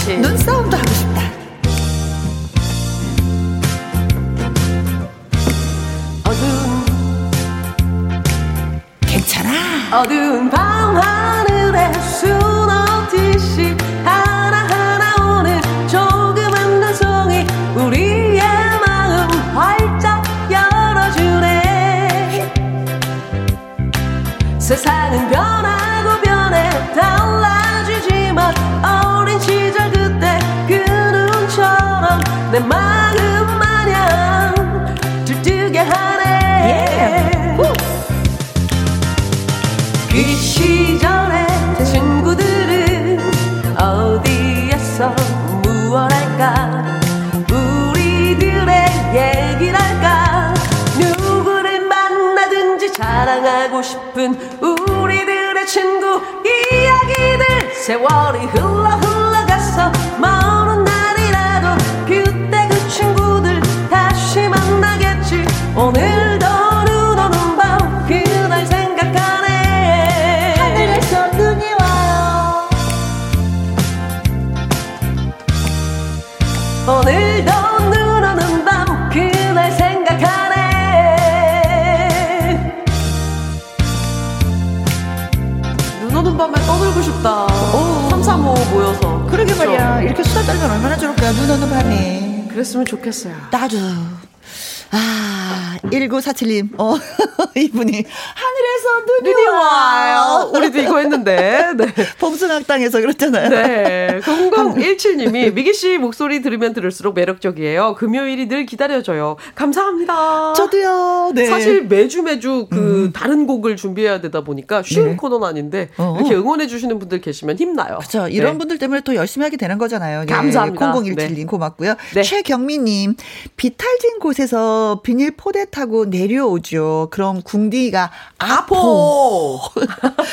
같이. 눈싸움도 하고 싶다. 어두운 괜찮아. 어두운 밤 하늘에 수놓듯이 하나하나 오는 조그만 눈송이 우리의 마음 활짝 열어주네 세상은 변 이야 떨면 얼마나 좋을까. 눈 오는 밤에. 그랬으면 좋겠어요 나도. 아, 1947님. 어, 이분이 눈이, 눈이 와요. 와요 우리도 이거 했는데 네. 봉숭학당에서 그랬잖아요. 네. 0017님이 미기 씨 목소리 들으면 들을수록 매력적이에요. 금요일이 늘 기다려져요. 감사합니다. 저도요. 네. 사실 매주 매주 그 음. 다른 곡을 준비해야 되다 보니까 쉬운 네. 코너는 아닌데 어. 이렇게 응원해 주시는 분들 계시면 힘나요. 그렇죠. 이런 네. 분들 때문에 또 열심히 하게 되는 거잖아요. 네. 감사합니다. 0017님 네. 고맙고요. 네. 최경미님 비탈진 곳에서 비닐 포대 타고 내려오죠. 그럼 궁디가 아포.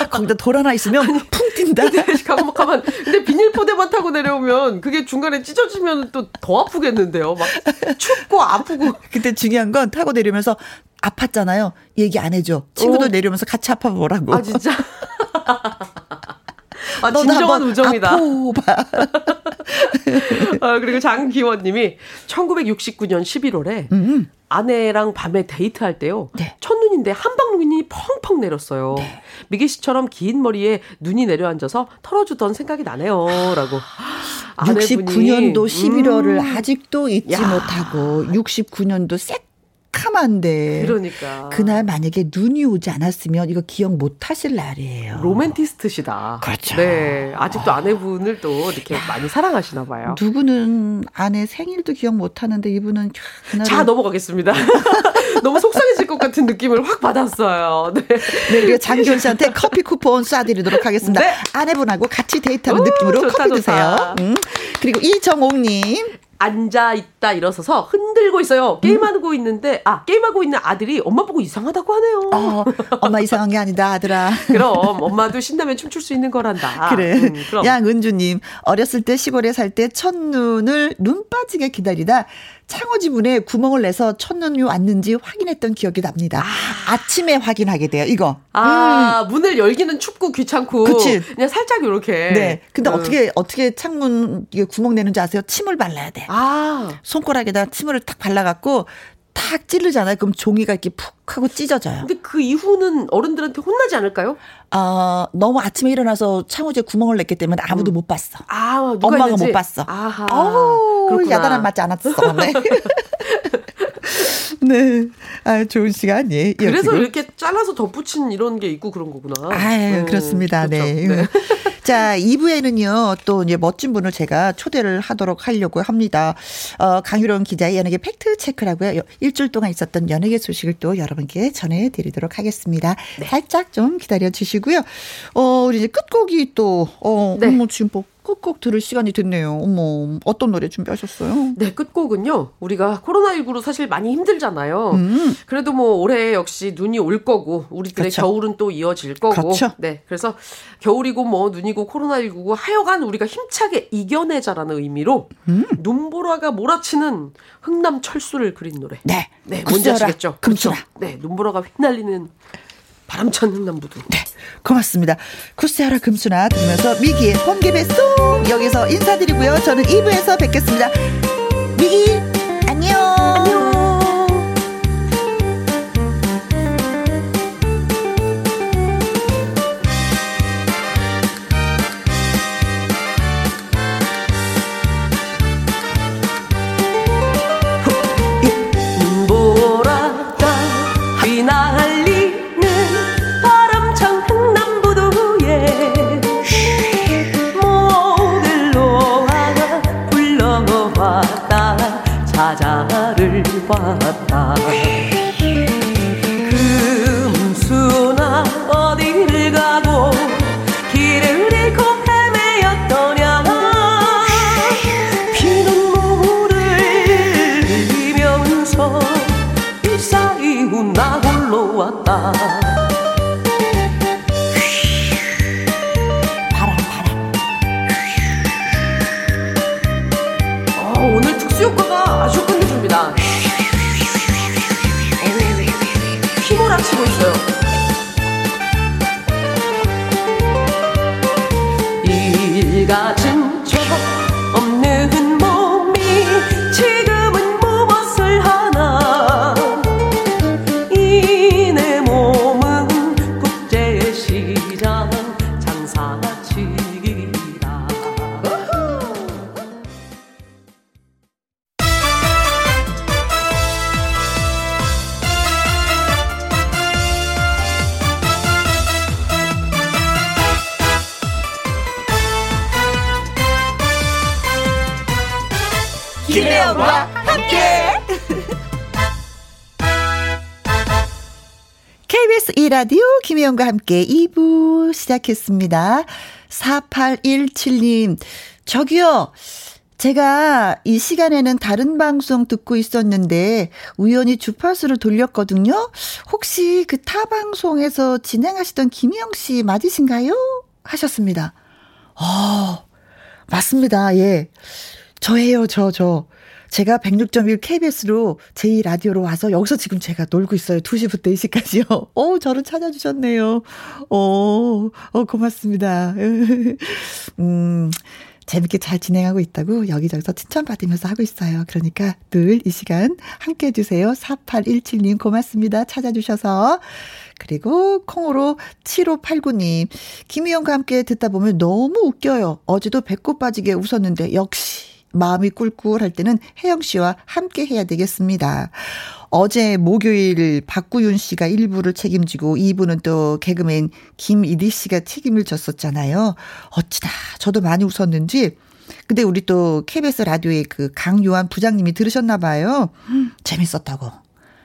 거기다 돌 하나 있으면 풍 뛴다. 가만 가만. 근데 비닐 포대만 타고 내려오면 그게 중간에 찢어지면 또 더 아프겠는데요. 막 춥고 아프고. 근데 중요한 건 타고 내려오면서 아팠잖아요. 얘기 안 해줘. 친구들 오. 내려오면서 같이 아파보라고. 아 진짜. 아, 진정한 우정이다. 아, 그리고 장기원님이 1969년 11월에 음. 아내랑 밤에 데이트할 때요. 네. 첫눈인데 한방눈이 펑펑 내렸어요. 미기 씨처럼 긴 머리에 눈이 내려앉아서 털어주던 생각이 나네요. 라고. 아내분이, 69년도 11월을 음, 아직도 잊지 야. 못하고 69년도 새카만데 그러니까. 그날 만약에 눈이 오지 않았으면 이거 기억 못 하실 날이에요. 로맨티스트시다. 그렇죠. 네. 아직도 아내분을 또 이렇게 많이 사랑하시나 봐요. 누구는 아내 생일도 기억 못 하는데 이분은 그날 자, 넘어가겠습니다. 너무 속상해질 것 같은 느낌을 확 받았어요. 네. 네, 그리고 장기훈 씨한테 커피 쿠폰 쏴드리도록 하겠습니다. 네. 아내분하고 같이 데이트하는 오, 느낌으로 좋다, 커피 좋다. 드세요. 음. 그리고 이정옥님. 앉아 있다 일어서서 흔들고 있어요. 게임하고 음. 있는데 아 게임하고 있는 아들이 엄마 보고 이상하다고 하네요. 어, 엄마 이상한 게 아니다 아들아. 그럼 엄마도 신나면 춤출 수 있는 거란다. 그래. 음, 양은주님 어렸을 때 시골에 살 때 첫눈을 눈 빠지게 기다리다 창호 지 문에 구멍을 내서 첫눈이 왔는지 확인했던 기억이 납니다. 아. 침에 확인하게 돼요, 이거. 아, 음. 문을 열기는 춥고 귀찮고. 그치. 그냥 살짝 이렇게. 네. 근데 음. 어떻게, 어떻게 창문 구멍 내는지 아세요? 침을 발라야 돼. 아. 손가락에다 침을 탁 발라갖고 탁 찌르잖아요. 그럼 종이가 이렇게 푹 하고 찢어져요. 근데 그 이후는 어른들한테 혼나지 않을까요? 아, 너무 아침에 일어나서 창호지에 구멍을 냈기 때문에 아무도 음. 못 봤어. 아, 엄마가 있는지? 못 봤어. 아하. 어우, 야단안 맞지 않았어. 네. 네. 아, 좋은 시간이에요. 그래서 지금. 이렇게 잘라서 덧붙인 이런 게 있고 그런 거구나. 아, 음, 그렇습니다. 그렇죠. 네. 네. 자, 2부에는요, 또 이제 멋진 분을 제가 초대를 하도록 하려고 합니다. 어, 강유론 기자의 연예계 팩트 체크라고요. 일주일 동안 있었던 연예계 소식을 또 여러분께 전해드리도록 하겠습니다. 네. 살짝 좀 기다려 주시고요. 어, 우리 이제 끝곡이 또, 어, 네. 뭐 지금 뭐 끝곡 들을 시간이 됐네요. 어머, 어떤 노래 준비하셨어요? 네, 끝곡은요. 우리가 코로나19로 사실 많이 힘들잖아요. 음. 그래도 뭐 올해 역시 눈이 올 거고, 우리들의 그렇죠. 겨울은 또 이어질 거고. 그렇죠. 네, 그래서 겨울이고 뭐 눈이고 코로나19고 하여간 우리가 힘차게 이겨내자라는 의미로 음. 눈보라가 몰아치는 흥남 철수를 그린 노래. 네. 네, 뭔지 아시겠죠? 그렇죠. 네, 눈보라가 휘날리는 바람찬 흥남부두. 네, 고맙습니다. 쿠스하라 금수나 들으면서 미기의 번개배송 여기서 인사드리고요. 저는 2부에서 뵙겠습니다. 미기 봤다 김혜영과 함께 2부 시작했습니다. 4817님, 저기요. 제가 이 시간에는 다른 방송 듣고 있었는데 우연히 주파수를 돌렸거든요. 혹시 그 타 방송에서 진행하시던 김희영 씨 맞으신가요? 하셨습니다. 어, 맞습니다. 예. 저예요, 저, 저. 제가 106.1 KBS로 제2라디오로 와서 여기서 지금 제가 놀고 있어요. 2시부터 2시까지요. 어 저를 찾아주셨네요. 어, 어, 고맙습니다. 음, 재밌게 잘 진행하고 있다고 여기저기서 칭찬받으면서 하고 있어요. 그러니까 늘 이 시간 함께 해주세요. 4817님 고맙습니다. 찾아주셔서. 그리고 콩으로 7589님. 김희영과 함께 듣다 보면 너무 웃겨요. 어제도 배꼽 빠지게 웃었는데 역시 마음이 꿀꿀할 때는 혜영 씨와 함께 해야 되겠습니다. 어제 목요일 박구윤 씨가 1부를 책임지고 2부는 또 개그맨 김이디 씨가 책임을 졌었잖아요. 어찌다 저도 많이 웃었는지 근데 우리 또 KBS 라디오의 그 강요한 부장님이 들으셨나 봐요. 음, 재밌었다고.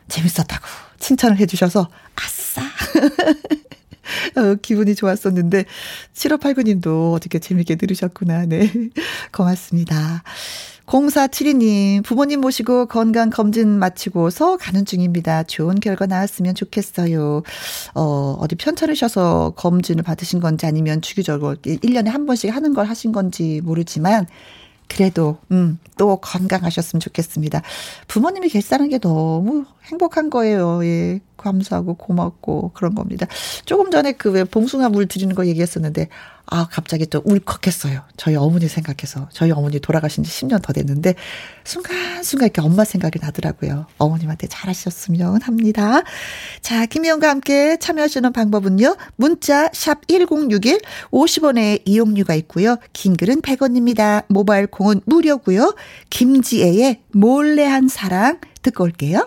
재밌었다고 칭찬을 해 주셔서 아싸. 어, 기분이 좋았었는데 7589님도 어떻게 재밌게 들으셨구나. 네. 고맙습니다. 0472님, 부모님 모시고 건강 검진 마치고서 가는 중입니다. 좋은 결과 나왔으면 좋겠어요. 어, 어디 편찮으셔서 검진을 받으신 건지 아니면 주기적으로 1년에 한 번씩 하는 걸 하신 건지 모르지만, 그래도, 음, 또 건강하셨으면 좋겠습니다. 부모님이 계시다는 게 너무 행복한 거예요. 예. 감사하고 고맙고 그런 겁니다. 조금 전에 그 왜 봉숭아 물 드리는 거 얘기했었는데 아 갑자기 또 울컥했어요. 저희 어머니 생각해서 저희 어머니 돌아가신 지 10년 더 됐는데 순간순간 이렇게 엄마 생각이 나더라고요. 어머님한테 잘하셨으면 합니다. 자 김희영과 함께 참여하시는 방법은요. 문자 샵 1061 50원의 이용료가 있고요. 긴 글은 100원입니다. 모바일 콩은 무료고요. 김지혜의 몰래 한 사랑 듣고 올게요.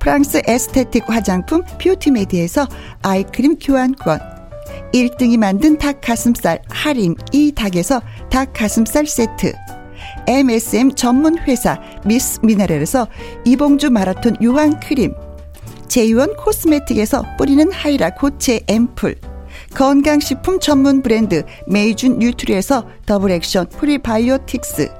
프랑스 에스테틱 화장품 뷰티메디에서 아이크림 교환권. 1등이 만든 닭 가슴살 할인 이 닭에서 닭 가슴살 세트. MSM 전문 회사 미스 미네랄에서 이봉주 마라톤 유황 크림. 제이원 코스메틱에서 뿌리는 하이라 고체 앰플. 건강식품 전문 브랜드 메이준 뉴트리에서 더블 액션 프리바이오틱스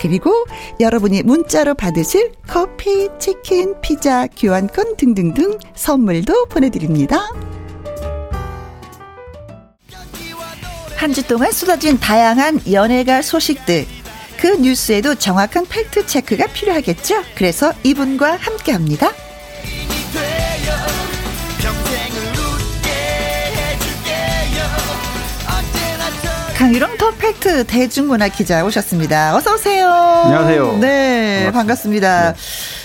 그리고 여러분이 문자로 받으실 커피, 치킨, 피자, 교환권 등등등 선물도 보내드립니다. 한 주 동안 쏟아진 다양한 연예가 소식들. 그 뉴스에도 정확한 팩트 체크가 필요하겠죠? 그래서 이분과 함께 합니다. 강유령 더 팩트 대중문화 기자 오셨습니다. 어서 오세요. 안녕하세요. 네, 반갑습니다. 네.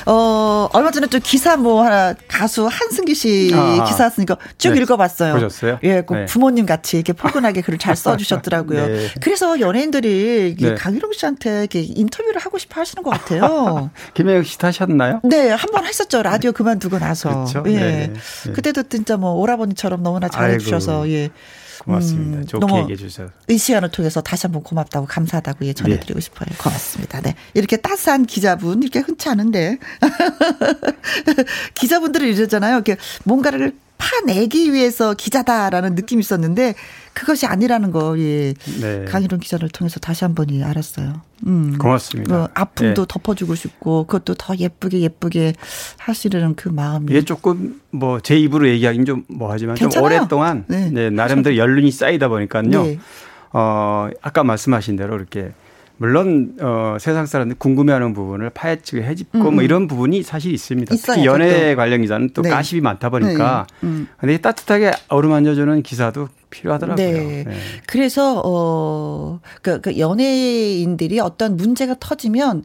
어, 얼마 전에 또 기사 뭐 하나 가수 한승기 씨 아, 기사 쓰니까 쭉 네. 읽어봤어요. 보셨어요? 예, 꼭 네. 부모님 같이 이렇게 포근하게 글을 잘 써주셨더라고요. 네. 그래서 연예인들이 네. 강유령 씨한테 이렇게 인터뷰를 하고 싶어 하시는 것 같아요. 김혜영 씨 타셨나요? 네, 한 번 했었죠. 라디오 그만두고 나서. 그렇죠? 예. 네. 그때도 진짜 뭐 오라버니처럼 너무나 잘해주셔서 예. 고맙습니다. 음, 좋게 얘기해 주셔서. 이 시간을 통해서 다시 한번 고맙다고 감사하다고 예, 전해드리고 네. 싶어요. 고맙습니다. 네. 이렇게 따스한 기자분 이렇게 흔치 않은데 기자분들은 이러잖아요. 이렇게 뭔가를 파내기 위해서 기자다라는 느낌이 있었는데 그것이 아니라는 거 예. 네. 강희룡 기자를 통해서 다시 한 번이 알았어요. 음. 고맙습니다. 그 아픔도 네. 덮어주고 싶고 그것도 더 예쁘게 예쁘게 하시려는 그 마음이. 예, 조금 뭐 제 입으로 얘기하기는 좀 뭐하지만 좀 오랫동안 네. 네 나름대로 연륜이 쌓이다 보니까요. 네. 어 아까 말씀하신 대로 이렇게 물론 어, 세상 사람들 궁금해하는 부분을 파헤치고 해집고 뭐 음. 뭐 이런 부분이 사실 있습니다. 있어요, 특히 연애 관련 기사는 또 네. 가십이 많다 보니까 네. 음. 근데 따뜻하게 어루만져주는 기사도 필요하더라고요. 네. 네. 그래서 어, 그, 그 연예인들이 어떤 문제가 터지면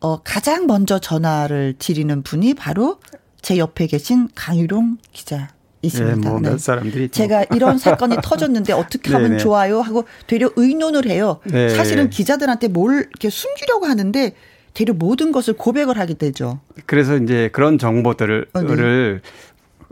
어, 가장 먼저 전화를 드리는 분이 바로 제 옆에 계신 강유룡 기자. 있습니다. 네, 뭐몇 네. 사람들이 제가 이런 사건이 터졌는데 어떻게 하면 네, 네. 좋아요 하고 되려 의논을 해요. 네. 사실은 기자들한테 뭘 이렇게 숨기려고 하는데 되려 모든 것을 고백을 하게 되죠. 그래서 이제 그런 정보들을 어, 네.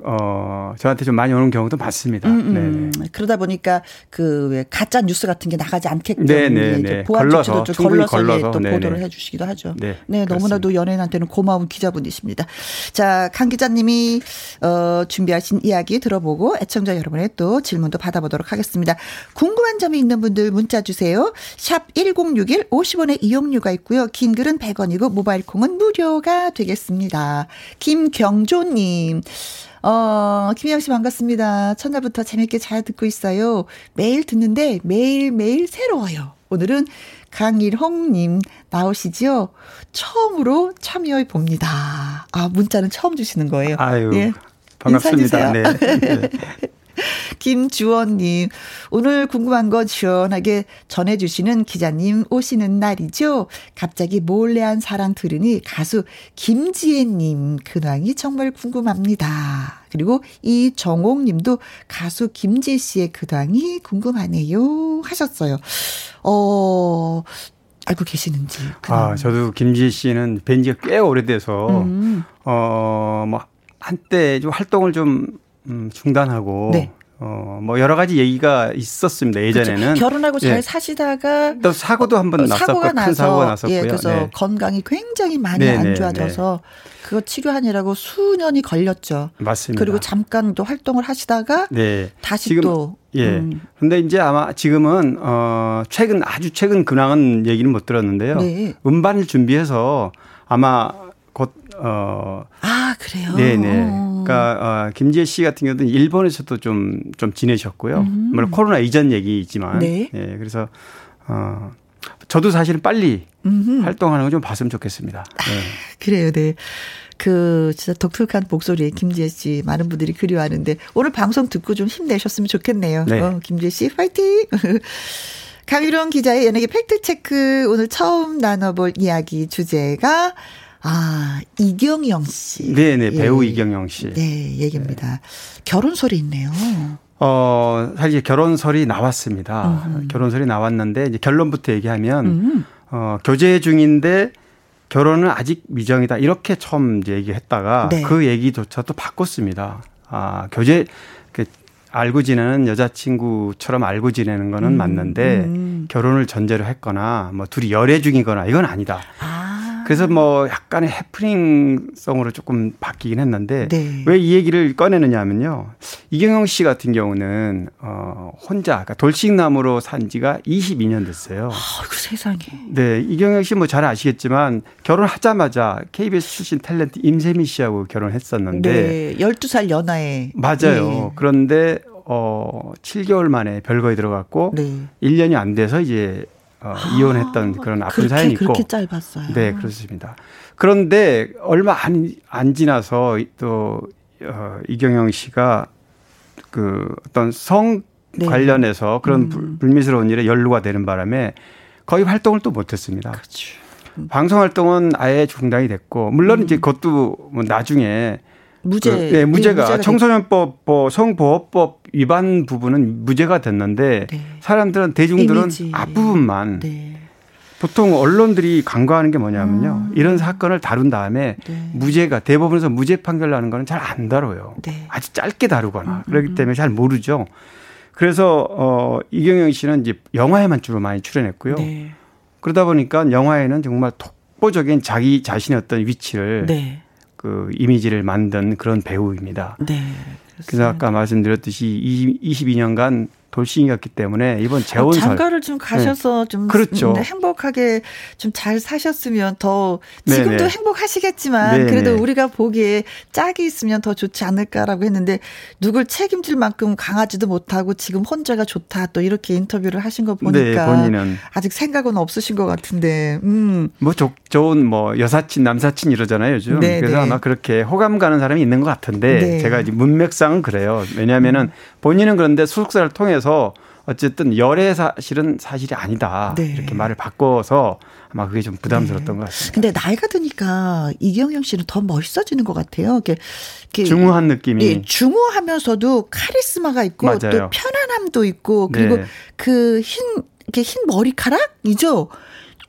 어, 저한테 좀 많이 오는 경우도 많습니다. 음, 음. 그러다 보니까 그 왜 가짜 뉴스 같은 게 나가지 않게끔 네네네. 보안 조치도 좀 걸러서, 걸러서 또 보도를 해 주시기도 하죠. 네, 네 너무나도 연예인한테는 고마운 기자분이십니다. 자, 강 기자님이 어, 준비하신 이야기 들어보고 애청자 여러분의 또 질문도 받아보도록 하겠습니다. 궁금한 점이 있는 분들 문자 주세요. 샵 1061 50원의 이용료가 있고요. 긴 글은 100원이고 모바일 콩은 무료가 되겠습니다. 김경조님. 어, 김혜영 씨 반갑습니다. 첫날부터 재밌게 잘 듣고 있어요. 매일 듣는데 매일매일 새로워요. 오늘은 강일홍님 나오시지요? 처음으로 참여해 봅니다. 아, 문자는 처음 주시는 거예요. 아유. 예. 반갑습니다. 네. 네. 김주원님, 오늘 궁금한 거 시원하게 전해주시는 기자님 오시는 날이죠. 갑자기 몰래한 사랑 들으니 가수 김지혜님 근황이 정말 궁금합니다. 그리고 이정옥 님도 가수 김지혜 씨의 근황이 궁금하네요. 하셨어요. 어, 알고 계시는지. 아, 저도 김지혜 씨는 뵌 지가 꽤 오래돼서, 음. 어, 뭐, 한때 좀 활동을 좀 음, 중단하고 네. 어, 뭐 여러 가지 얘기가 있었습니다. 예전에는 그렇죠. 결혼하고 잘 예. 사시다가 또 사고도 한번 어, 났었고 사고가 나서, 큰 사고가 났었고요. 예, 그래서 네. 건강이 굉장히 많이 네네, 안 네, 좋아져서 네. 그거 치료하느라고 수년이 걸렸죠. 맞습니다. 그리고 잠깐 또 활동을 하시다가 네. 다시 지금, 또 예. 음. 근데 이제 아마 지금은 어 최근 아주 최근 근황은 얘기는 못 들었는데요. 네. 음반을 준비해서 아마 곧 어. 아 그래요. 네네. 어. 그러니까 어, 김지혜 씨 같은 경우는 일본에서도 좀좀 좀 지내셨고요. 음. 물론 코로나 이전 얘기있지만. 네. 예. 그래서 어. 저도 사실은 빨리 음흠. 활동하는 거좀 봤으면 좋겠습니다. 네. 아, 그래요, 네. 그 진짜 독특한 목소리 김지혜 씨 많은 분들이 그리워하는데 오늘 방송 듣고 좀 힘내셨으면 좋겠네요. 네. 어, 김지혜 씨 파이팅. 강유론 기자의 연예계 팩트 체크 오늘 처음 나눠볼 이야기 주제가 아, 이경영 씨. 네네, 배우 예. 이경영 씨. 네, 얘기입니다. 네. 결혼설이 있네요. 어, 사실 결혼설이 나왔습니다. 음. 결혼설이 나왔는데, 이제 결론부터 얘기하면, 음. 어, 교제 중인데, 결혼은 아직 미정이다. 이렇게 처음 이제 얘기했다가, 네. 그 얘기조차 도 바꿨습니다. 아, 교제, 그, 알고 지내는 여자친구처럼 알고 지내는 거는 음. 맞는데, 음. 결혼을 전제로 했거나, 뭐, 둘이 열애 중이거나, 이건 아니다. 아. 그래서 뭐 약간의 해프닝성으로 조금 바뀌긴 했는데 네. 왜이 얘기를 꺼내느냐 하면요. 이경영 씨 같은 경우는 어 혼자 그러니까 돌싱남으로 산 지가 22년 됐어요. 아이고 세상에. 네, 이경영 씨 뭐 잘 아시겠지만 결혼하자마자 KBS 출신 탤런트 임세미 씨하고 결혼했었는데 네. 12살 연하에 맞아요. 네. 그런데 어 7개월 만에 별거에 들어갔고 네. 1년이 안 돼서 이제 어, 아, 이혼했던 그런 아픈 그렇게, 사연이 있고 그렇게 짧았어요. 네, 그렇습니다. 그런데 얼마 안, 안 지나서 또 어, 이경영 씨가 그 어떤 성 네. 관련해서 그런 음. 불미스러운 일에 연루가 되는 바람에 거의 활동을 또 못했습니다. 그렇죠. 음. 방송 활동은 아예 중단이 됐고 물론 음. 이제 그것도 뭐 나중에 무죄. 그, 네, 무죄가 청소년법 뭐 성보호법 위반 부분은 무죄가 됐는데 네. 사람들은 대중들은 이미지. 앞부분만 네. 보통 언론들이 간과하는 게 뭐냐면요. 음. 이런 사건을 다룬 다음에 네. 무죄가 대법원에서 무죄 판결 나는 거는 잘 안 다뤄요. 네. 아주 짧게 다루거나 음, 그렇기 음, 음. 때문에 잘 모르죠. 그래서 어 이경영 씨는 이제 영화에만 주로 많이 출연했고요. 네. 그러다 보니까 영화에는 정말 독보적인 자기 자신의 어떤 위치를 네. 그 이미지를 만든 그런 배우입니다. 네. 그래서 아까 말씀드렸듯이 22년간 돌싱이었기 때문에 이번 재혼설 장가를 좀 가셔서 네. 좀 그렇죠. 행복하게 좀 잘 사셨으면 더 지금도 네네. 행복하시겠지만 네네. 그래도 우리가 보기에 짝이 있으면 더 좋지 않을까라고 했는데 누굴 책임질 만큼 강하지도 못하고 지금 혼자가 좋다 또 이렇게 인터뷰를 하신 거 보니까 네, 아직 생각은 없으신 것 같은데 음. 뭐 조, 좋은 뭐 여사친 남사친 이러잖아요 요즘 네네. 그래서 아마 그렇게 호감 가는 사람이 있는 것 같은데 네. 제가 이제 문맥상은 그래요 왜냐하면은 음. 본인은 그런데 수속사를 통해서 어쨌든 열애 사실은 사실이 아니다. 네. 이렇게 말을 바꿔서 아마 그게 좀 부담스러웠던 네. 것 같습니다. 근데 나이가 드니까 이경영 씨는 더 멋있어지는 것 같아요. 이렇게, 이렇게 중후한 느낌이. 예, 중후하면서도 카리스마가 있고 맞아요. 또 편안함도 있고 그리고 네. 그흰 이렇게 흰 머리카락이죠.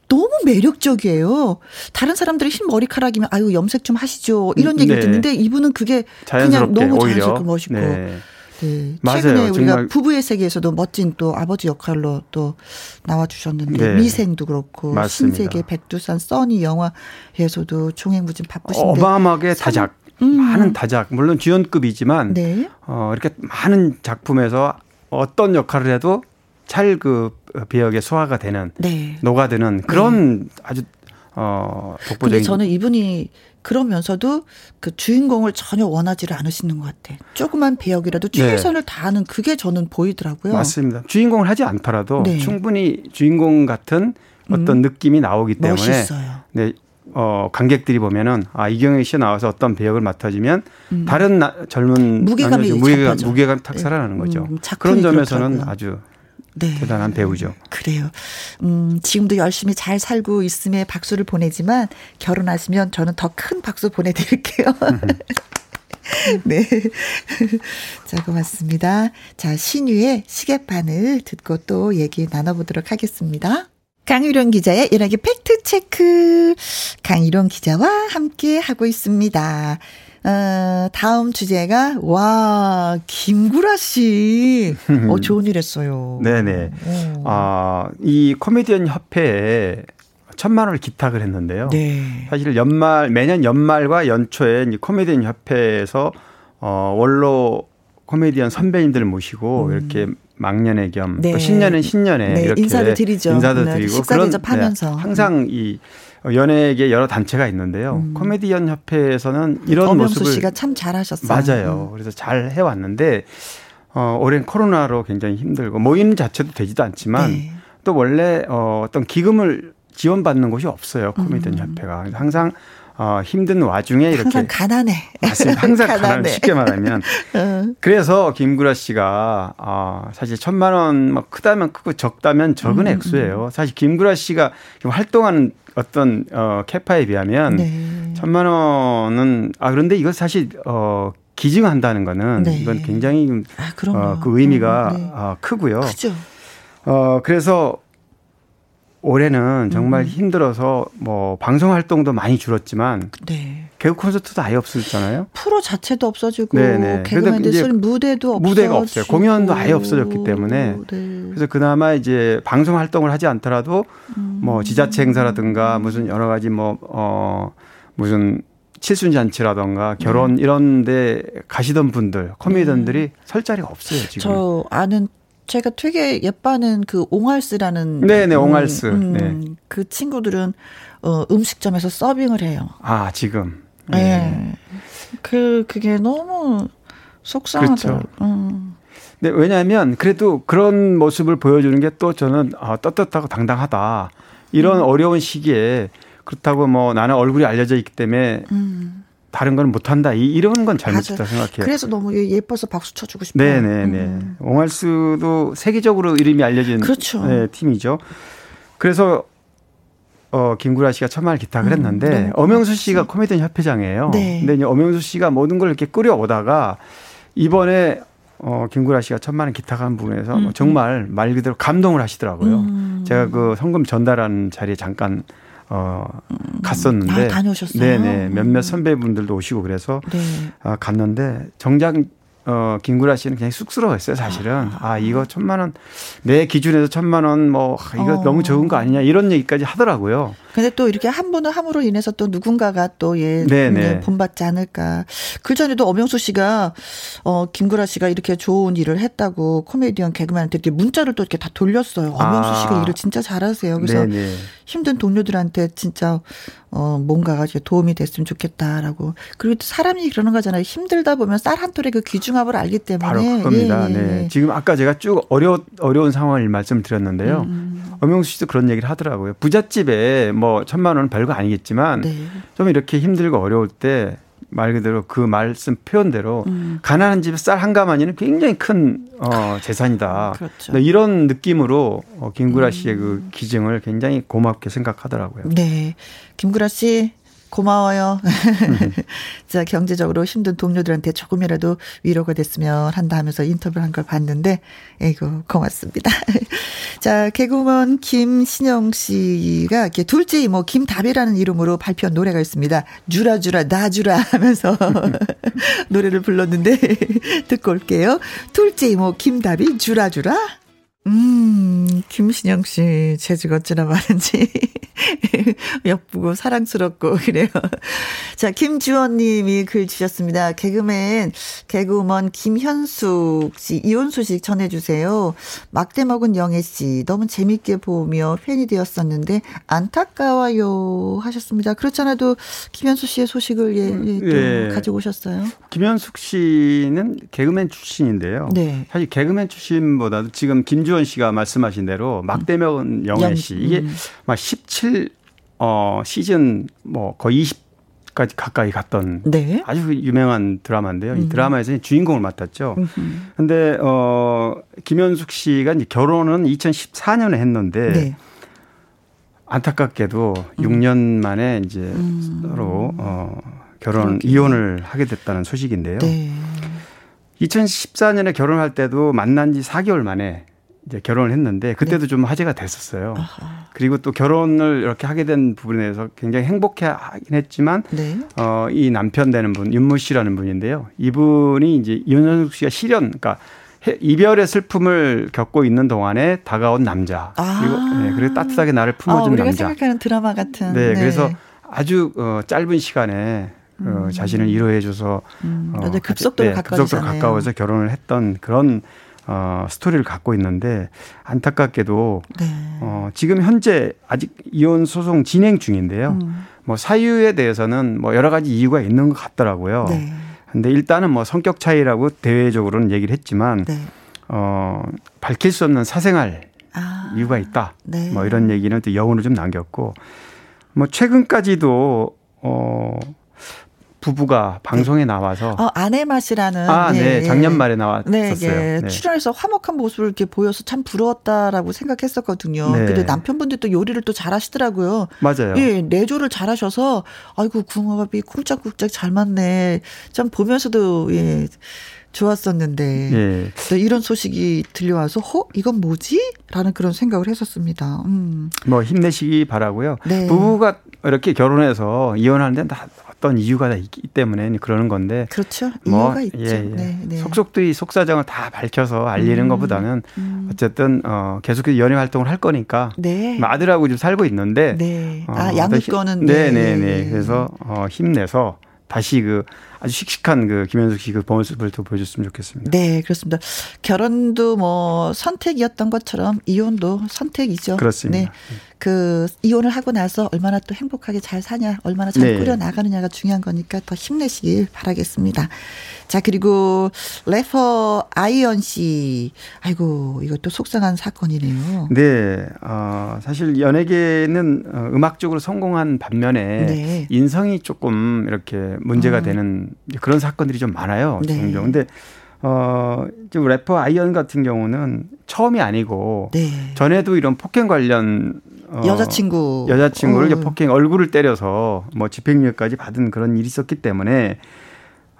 너무 매력적이에요. 다른 사람들이 흰 머리카락이면 아유 염색 좀 하시죠 이런 얘기를 네. 듣는데 이분은 그게 그냥 너무 자연스럽고 멋있고. 네. 네. 맞아요. 최근에 우리가 부부의 세계에서도 멋진 또 아버지 역할로 또 나와주셨는데 네. 미생도 그렇고 맞습니다. 신세계 백두산 써니 영화에서도 종횡무진 바쁘신데 어마어마하게 다작 음. 많은 다작 물론 주연급이지만 네. 어, 이렇게 많은 작품에서 어떤 역할을 해도 잘 그 배역에 소화가 되는 네. 녹아드는 그런 네. 아주 어 독보적인. 근데 저는 이분이 그러면서도 그 주인공을 전혀 원하지를 않으시는 것 같아. 조그만 배역이라도 네. 최선을 네. 다하는 그게 저는 보이더라고요. 맞습니다. 주인공을 하지 않더라도 네. 충분히 주인공 같은 어떤 음. 느낌이 나오기 때문에 멋있어요. 네. 어, 관객들이 보면은 아 이경영 씨 나와서 어떤 배역을 맡아주면 음. 다른 나, 젊은 무게감이 무게감 무게감 탁 네. 살아나는 거죠. 음, 그런 점에서는 그렇더라고요. 아주 네. 대단한 배우죠. 그래요. 음, 지금도 열심히 잘 살고 있음에 박수를 보내지만 결혼하시면 저는 더 큰 박수 보내드릴게요. 네. 자, 고맙습니다. 자, 신유의 시계바늘 듣고 또 얘기 나눠보도록 하겠습니다. 강유론 기자의 연예계 팩트체크. 강유론 기자와 함께 하고 있습니다. 어, 다음 주제가, 와, 김구라 씨. 어, 좋은 일 했어요. 네네. 오. 아, 이 코미디언 협회에 천만 원을 기탁을 했는데요. 네. 사실 연말, 매년 연말과 연초에 이 코미디언 협회에서 어, 원로 코미디언 선배님들 모시고 음. 이렇게 막년회 겸 네. 또 신년은 신년에 네. 이렇게 인사도 드리죠. 인사도 네. 드리고 그런 대접하면서 네. 항상 이 연예계 여러 단체가 있는데요. 음. 코미디언 협회에서는 이런 모습을 씨가 참 잘하셨어요. 맞아요. 음. 그래서 잘 해왔는데 어, 올해는 코로나로 굉장히 힘들고 모임 자체도 되지도 않지만 네. 또 원래 어, 어떤 기금을 지원받는 곳이 없어요. 코미디언 음. 협회가 항상 어, 힘든 와중에 이렇게 항상 가난해. 맞습니다. 항상 가난해. 쉽게 말하면. 어. 그래서 김구라 씨가 어, 사실 천만 원 막 크다면 크고 적다면 적은 음, 음. 액수예요. 사실 김구라 씨가 활동하는 어떤 어 캐파에 비하면 네. 천만 원은 아 그런데 이거 사실 어 기증한다는 거는 네. 이건 굉장히 아, 어, 그 의미가 음, 네. 어, 크고요. 크죠. 어 그래서 올해는 정말 음. 힘들어서 뭐 방송 활동도 많이 줄었지만 네. 개그 콘서트도 아예 없어졌잖아요. 프로 자체도 없어지고 네네. 개그맨들 무대도 없어지고 무대가 없어요. 공연도 아예 없어졌기 때문에 네. 그래서 그나마 이제 방송 활동을 하지 않더라도 음. 뭐 지자체 행사라든가 무슨 여러 가지 뭐어 무슨 칠순 잔치라던가 결혼 네. 이런 데 가시던 분들 코미디언들이 네. 설 자리가 없어요 지금. 저 아는 제가 되게 예뻐하는 그 옹알스라는 네 네 옹알스 음, 네. 그 친구들은 어, 음식점에서 서빙을 해요. 아 지금. 네. 네. 그 그게 너무 속상하더라고요. 그렇죠. 음. 네, 왜냐하면 그래도 그런 모습을 보여주는 게 또 저는 아, 떳떳하고 당당하다. 이런 음. 어려운 시기에 그렇다고 뭐 나는 얼굴이 알려져 있기 때문에 음. 다른 건 못한다. 이, 이런 건 잘못했다 생각해요. 그래서 너무 예뻐서 박수 쳐주고 싶어요. 네네네. 음. 옹알스도 세계적으로 이름이 알려진 그렇죠. 네, 팀이죠. 그래서 어, 김구라 씨가 기탁을 음, 했는데 음, 엄영수 씨가 코미디언 협회장이에요. 네. 근데 이제 엄영수 씨가 모든 걸 이렇게 끌어오다가 이번에 어, 김구라 씨가 천만 원 기탁한 부분에서 음, 정말 말 그대로 감동을 하시더라고요. 음. 제가 그 성금 전달하는 자리에 잠깐 어 음. 갔었는데 아, 다녀오셨어요. 네네 몇몇 선배분들도 오시고 그래서 네. 아, 갔는데 정작 어, 김구라 씨는 그냥 쑥스러워했어요, 사실은. 아, 아 이거 천만 원, 내 기준에서 천만 원, 뭐, 이거 어. 너무 적은 거 아니냐, 이런 얘기까지 하더라고요. 근데 또 이렇게 한 분은 함으로 인해서 또 누군가가 또 예, 네, 본받지 않을까. 그 전에도 엄영수 씨가, 어, 김구라 씨가 이렇게 좋은 일을 했다고 코미디언 개그맨한테 이렇게 문자를 또 이렇게 다 돌렸어요. 엄영수 아. 씨가 일을 진짜 잘하세요. 그래서 네네. 힘든 동료들한테 진짜 어, 뭔가가 도움이 됐으면 좋겠다라고. 그리고 또 사람이 그러는 거잖아요. 힘들다 보면 쌀 한 톨의 그 귀중 함을 알기 때문에. 바로 그겁니다. 예, 예. 네. 지금 아까 제가 쭉 어려, 어려운 상황을 말씀드렸는데요. 음. 엄영수 씨도 그런 얘기를 하더라고요. 부잣집에 뭐 천만 원은 별거 아니겠지만 네. 좀 이렇게 힘들고 어려울 때 말 그대로 그 말씀 표현대로 음. 가난한 집에 쌀 한 가마니는 굉장히 큰 어, 재산이다. 그렇죠. 네, 이런 느낌으로 어, 김구라 씨의 그 음. 기증을 굉장히 고맙게 생각하더라고요. 네. 김구라 씨 고마워요. 자, 경제적으로 힘든 동료들한테 조금이라도 위로가 됐으면 한다 하면서 인터뷰를 한 걸 봤는데, 에이고, 고맙습니다. 자, 개그우먼 김신영 씨가 이렇게 둘째 이모 김다비라는 이름으로 발표한 노래가 있습니다. 주라주라, 나주라 하면서 노래를 불렀는데, 듣고 올게요. 둘째 이모 김다비, 주라주라. 음, 김신영 씨, 재주가 어찌나 많은지. 예쁘고 사랑스럽고 그래요. 자, 김주원 님이 글 주셨습니다. 개그맨, 개그우먼 김현숙 씨, 이혼 소식 전해주세요. 막대 먹은 영애 씨, 너무 재밌게 보며 팬이 되었었는데, 안타까워요. 하셨습니다. 그렇잖아도 김현숙 씨의 소식을 예, 예, 또 예. 가지고 오셨어요. 김현숙 씨는 개그맨 출신인데요. 네. 사실 개그맨 출신보다도 지금 김주원 씨가 말씀하신 대로 막대 먹은 영애 씨, 이게 음. 막 17, 어, 시즌 뭐 거의 20까지 가까이 갔던 네. 아주 유명한 드라마인데요. 음. 이 드라마에서 주인공을 맡았죠. 음. 근데 어 김현숙 씨가 이제 결혼은 2014년에 했는데 네. 안타깝게도 음. 6년 만에 이제 음. 서로 어 결혼 그렇게. 이혼을 하게 됐다는 소식인데요. 네. 2014년에 결혼할 때도 만난 지 4개월 만에 이제 결혼을 했는데 그때도 네. 좀 화제가 됐었어요. 아하. 그리고 또 결혼을 이렇게 하게 된 부분에서 굉장히 행복해 하긴 했지만 네. 어, 이 남편 되는 분 윤모 씨라는 분인데요. 이분이 이제 윤현숙 씨가 실연 그러니까 이별의 슬픔을 겪고 있는 동안에 다가온 남자 아. 그리고 네, 그리고 따뜻하게 나를 품어준 아, 우리가 남자. 생각하는 드라마 같은. 네, 네. 그래서 아주 어, 짧은 시간에 어, 음. 자신을 위로해줘서 음, 어, 급속도로 네, 급속도로 가까워서 결혼을 했던 그런 어, 스토리를 갖고 있는데 안타깝게도 네. 어, 지금 현재 아직 이혼 소송 진행 중인데요. 음. 뭐 사유에 대해서는 뭐 여러 가지 이유가 있는 것 같더라고요. 네. 근데 일단은 뭐 성격 차이라고 대외적으로는 얘기를 했지만 네. 어, 밝힐 수 없는 사생활 아. 이유가 있다. 네. 뭐 이런 얘기는 또 여운을 좀 남겼고 뭐 최근까지도 어 부부가 방송에 나와서 어, 아내 맛이라는 아, 네, 네. 작년 말에 나왔었어요. 네, 예. 네. 출연해서 화목한 모습을 이렇게 보여서 참 부러웠다라고 생각했었거든요. 네. 근데 남편분들 또 요리를 또 잘하시더라고요. 맞아요. 예, 내조를 잘하셔서 아이고 궁합이 쿵짝쿵짝 잘 맞네. 참 보면서도 예. 좋았었는데 예. 또 이런 소식이 들려와서 허 이건 뭐지? 라는 그런 생각을 했었습니다. 음. 뭐 힘내시기 바라고요. 네. 부부가 이렇게 결혼해서 이혼하는데 다 어떤 이유가 있기 때문에 그러는 건데. 그렇죠. 뭐, 이유가 있죠. 예, 예. 네, 네. 속속들이 속사정을 다 밝혀서 알리는 음, 것보다는 음. 어쨌든 어, 계속해서 연애 활동을 할 거니까. 네. 뭐 아들하고 지금 살고 있는데. 네. 어, 아 양육권은. 네네네. 네, 네, 네. 그래서 어, 힘내서 다시 그 아주 씩씩한 그 김현숙 씨그 모습을 더 보여줬으면 좋겠습니다. 네, 그렇습니다. 결혼도 뭐 선택이었던 것처럼 이혼도 선택이죠. 그렇습니다. 네. 그 이혼을 하고 나서 얼마나 또 행복하게 잘 사냐, 얼마나 잘 네. 꾸려 나가느냐가 중요한 거니까 더 힘내시길 바라겠습니다. 자, 그리고 래퍼 아이언 씨. 아이고, 이것도 속상한 사건이네요. 네. 어, 사실 연예계는 어, 음악적으로 성공한 반면에 네. 인성이 조금 이렇게 문제가 어. 되는 그런 사건들이 좀 많아요. 네. 종종. 근데 어, 좀 래퍼 아이언 같은 경우는 처음이 아니고 네. 전에도 이런 폭행 관련 어, 여자친구 여자친구를 어. 폭행 얼굴을 때려서 뭐 집행유예까지 받은 그런 일이 있었기 때문에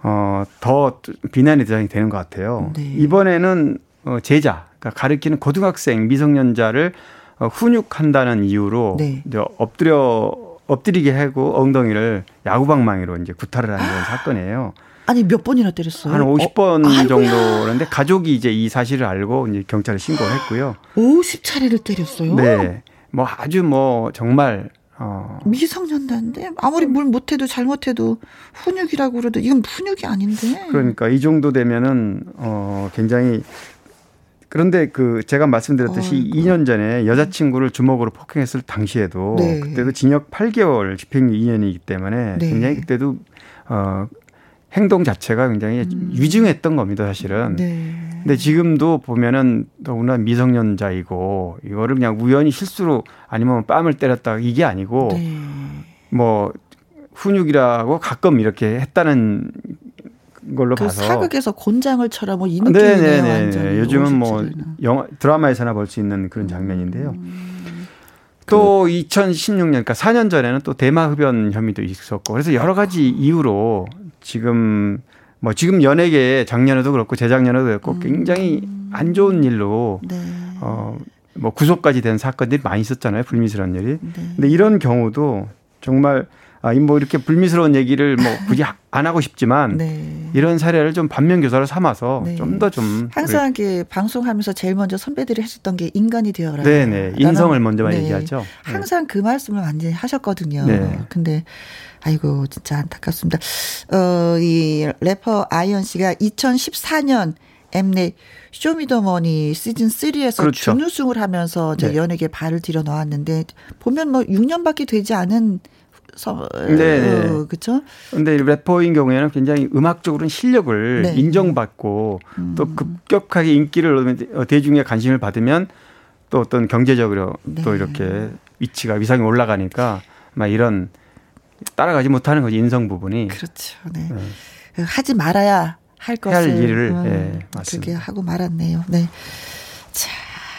어, 더 비난의 대상이 되는 것 같아요. 네. 이번에는 어, 제자, 그러니까 가르치는 고등학생 미성년자를 어, 훈육한다는 이유로 네. 이제 엎드려 엎드리게 하고 엉덩이를 야구방망이로 이제 구타를 하는 그런 사건이에요. 아니 몇 번이나 때렸어요? 한 50번 어, 정도인데 가족이 이제 이 사실을 알고 이제 경찰에 신고를 했고요. 50차례를 때렸어요? 네. 뭐 아주 뭐 정말 어. 미성년자인데 아무리 뭘 못해도 잘못해도 훈육이라고 그래도 이건 훈육이 아닌데. 그러니까 이 정도 되면은 어 굉장히 그런데 그 제가 말씀드렸듯이 어, 2년 전에 여자친구를 주먹으로 폭행했을 당시에도 네. 그때도 징역 8개월 집행유 2년이기 때문에 네. 굉장히 그때도 어 행동 자체가 굉장히 음. 위중했던 겁니다, 사실은. 네. 근데 지금도 보면은 더구나 미성년자이고 이거를 그냥 우연히 실수로 아니면 뺨을 때렸다 이게 아니고 네. 뭐 훈육이라고 가끔 이렇게 했다는 걸로 그 봐서 사극에서 곤장을 쳐라 뭐 이 느낌이네요. 네네네. 요즘은 뭐 영화 드라마에서나 볼 수 있는 그런 장면인데요. 음. 또 2016년, 그러니까 4년 전에는 또 대마 흡연 혐의도 있었고 그래서 여러 가지 이유로 지금 뭐 지금 연예계 작년에도 그렇고 재작년에도 그렇고 음. 굉장히 안 좋은 일로 네. 어뭐 구속까지 된 사건들이 많이 있었잖아요 불미스러운 일이. 네. 근데 이런 경우도 정말 아, 뭐 이렇게 불미스러운 얘기를 뭐 굳이 안 하고 싶지만 네. 이런 사례를 좀 반면 교사로 삼아서 네. 좀 더좀 좀 항상 그 방송하면서 제일 먼저 선배들이 하셨던 게 인간이 되어라. 네네 인성을 먼저 네. 얘기하죠. 네. 항상 그 말씀을 완전히 하셨거든요. 네. 근데 아이고 진짜 안타깝습니다. 어이 래퍼 아이언 씨가 2014년 엠넷 쇼미더머니 시즌 3에서 그렇죠. 준우승을 하면서 저 네. 연예계 발을 들여 놓았는데 보면 뭐 6년밖에 되지 않은 네. 어, 그렇죠. 근데 래퍼인 경우에는 굉장히 음악적으로는 실력을 네. 인정받고 음. 또 급격하게 인기를 어, 대중의 관심을 받으면 또 어떤 경제적으로 네. 또 이렇게 위치가 위상이 올라가니까 막 이런 따라가지 못하는 거지 인성 부분이 그렇죠. 네. 네. 하지 말아야 할 것을 할 일을 음, 네, 맞습니다. 그렇게 하고 말았네요. 네. 자,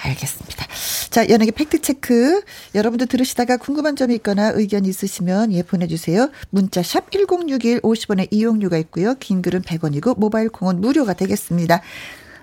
알겠습니다. 자, 연예계 팩트체크. 여러분들 들으시다가 궁금한 점이 있거나 의견 있으시면 예, 보내주세요. 문자 샵 1061 50원의 이용료가 있고요. 긴 글은 100원이고 모바일 콩은 무료가 되겠습니다.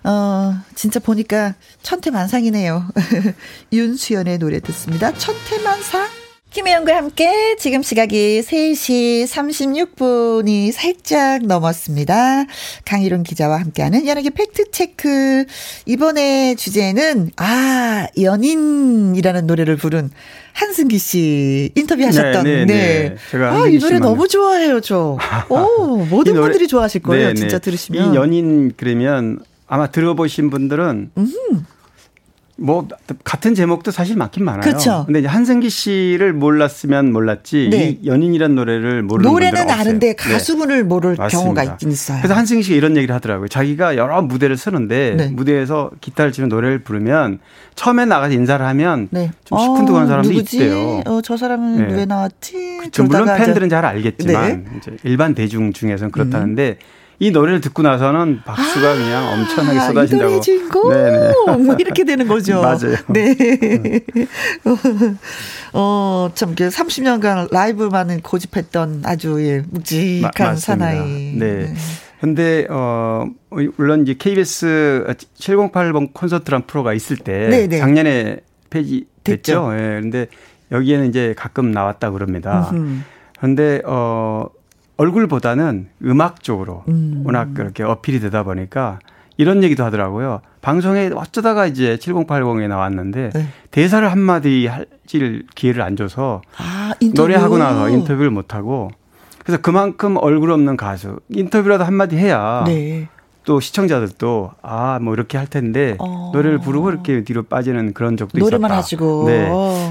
어, 진짜 보니까 천태만상이네요. 윤수연의 노래 듣습니다. 천태만상. 김혜영과 함께 지금 시각이 3시 36분이 살짝 넘었습니다. 강희론 기자와 함께하는 연예계 팩트체크. 이번에 주제는, 아, 연인이라는 노래를 부른 한승기 씨 인터뷰하셨던. 네. 네, 네. 네. 제가 아, 이 노래 너무 좋아해요, 저. 오, 모든 노래, 분들이 좋아하실 거예요, 네, 네. 진짜 들으시면. 이 연인 그러면 아마 들어보신 분들은 음. 뭐 같은 제목도 사실 많긴 많아요. 그렇죠. 근데 이제 한승기 씨를 몰랐으면 몰랐지 네. 이 연인이란 노래를 모르는 노래는 아는데 네. 가수분을 네. 모를 맞습니다. 경우가 있긴 있어요. 그래서 한승기 씨가 이런 얘기를 하더라고요. 자기가 여러 무대를 쓰는데 네. 무대에서 기타를 치는 노래를 부르면 처음에 나가서 인사를 하면 네. 좀 시큰둥한 어, 사람도 누구지? 있대요. 어, 저 사람은 네. 왜 나왔지? 그렇죠. 물론 팬들은 잘 알겠지만 이제 일반 대중 중에서는 그렇다는데 음. 이 노래를 듣고 나서는 박수가 아, 그냥 엄청나게 쏟아진다고. 이 주인공. 네네. 뭐 이렇게 되는 거죠. 맞아요. 네. 어, 참, 30년간 라이브만은 고집했던 아주 예, 묵직한 마, 사나이. 네. 네. 근데 어 물론 이제 KBS 7080 콘서트란 프로가 있을 때 네네. 작년에 폐지 됐죠. 예. 네, 근데 여기에는 이제 가끔 나왔다 그럽니다. 그런데 어 얼굴보다는 음악 쪽으로 음. 워낙 그렇게 어필이 되다 보니까 이런 얘기도 하더라고요. 방송에 어쩌다가 이제 7080에 나왔는데 네. 대사를 한마디 할질 기회를 안 줘서 아, 노래하고 나서 인터뷰를 못 하고 그래서 그만큼 얼굴 없는 가수 인터뷰라도 한마디 해야 네. 또 시청자들도 아 뭐 이렇게 할 텐데 어. 노래를 부르고 이렇게 뒤로 빠지는 그런 적도 노래만 있었다. 하시고. 네.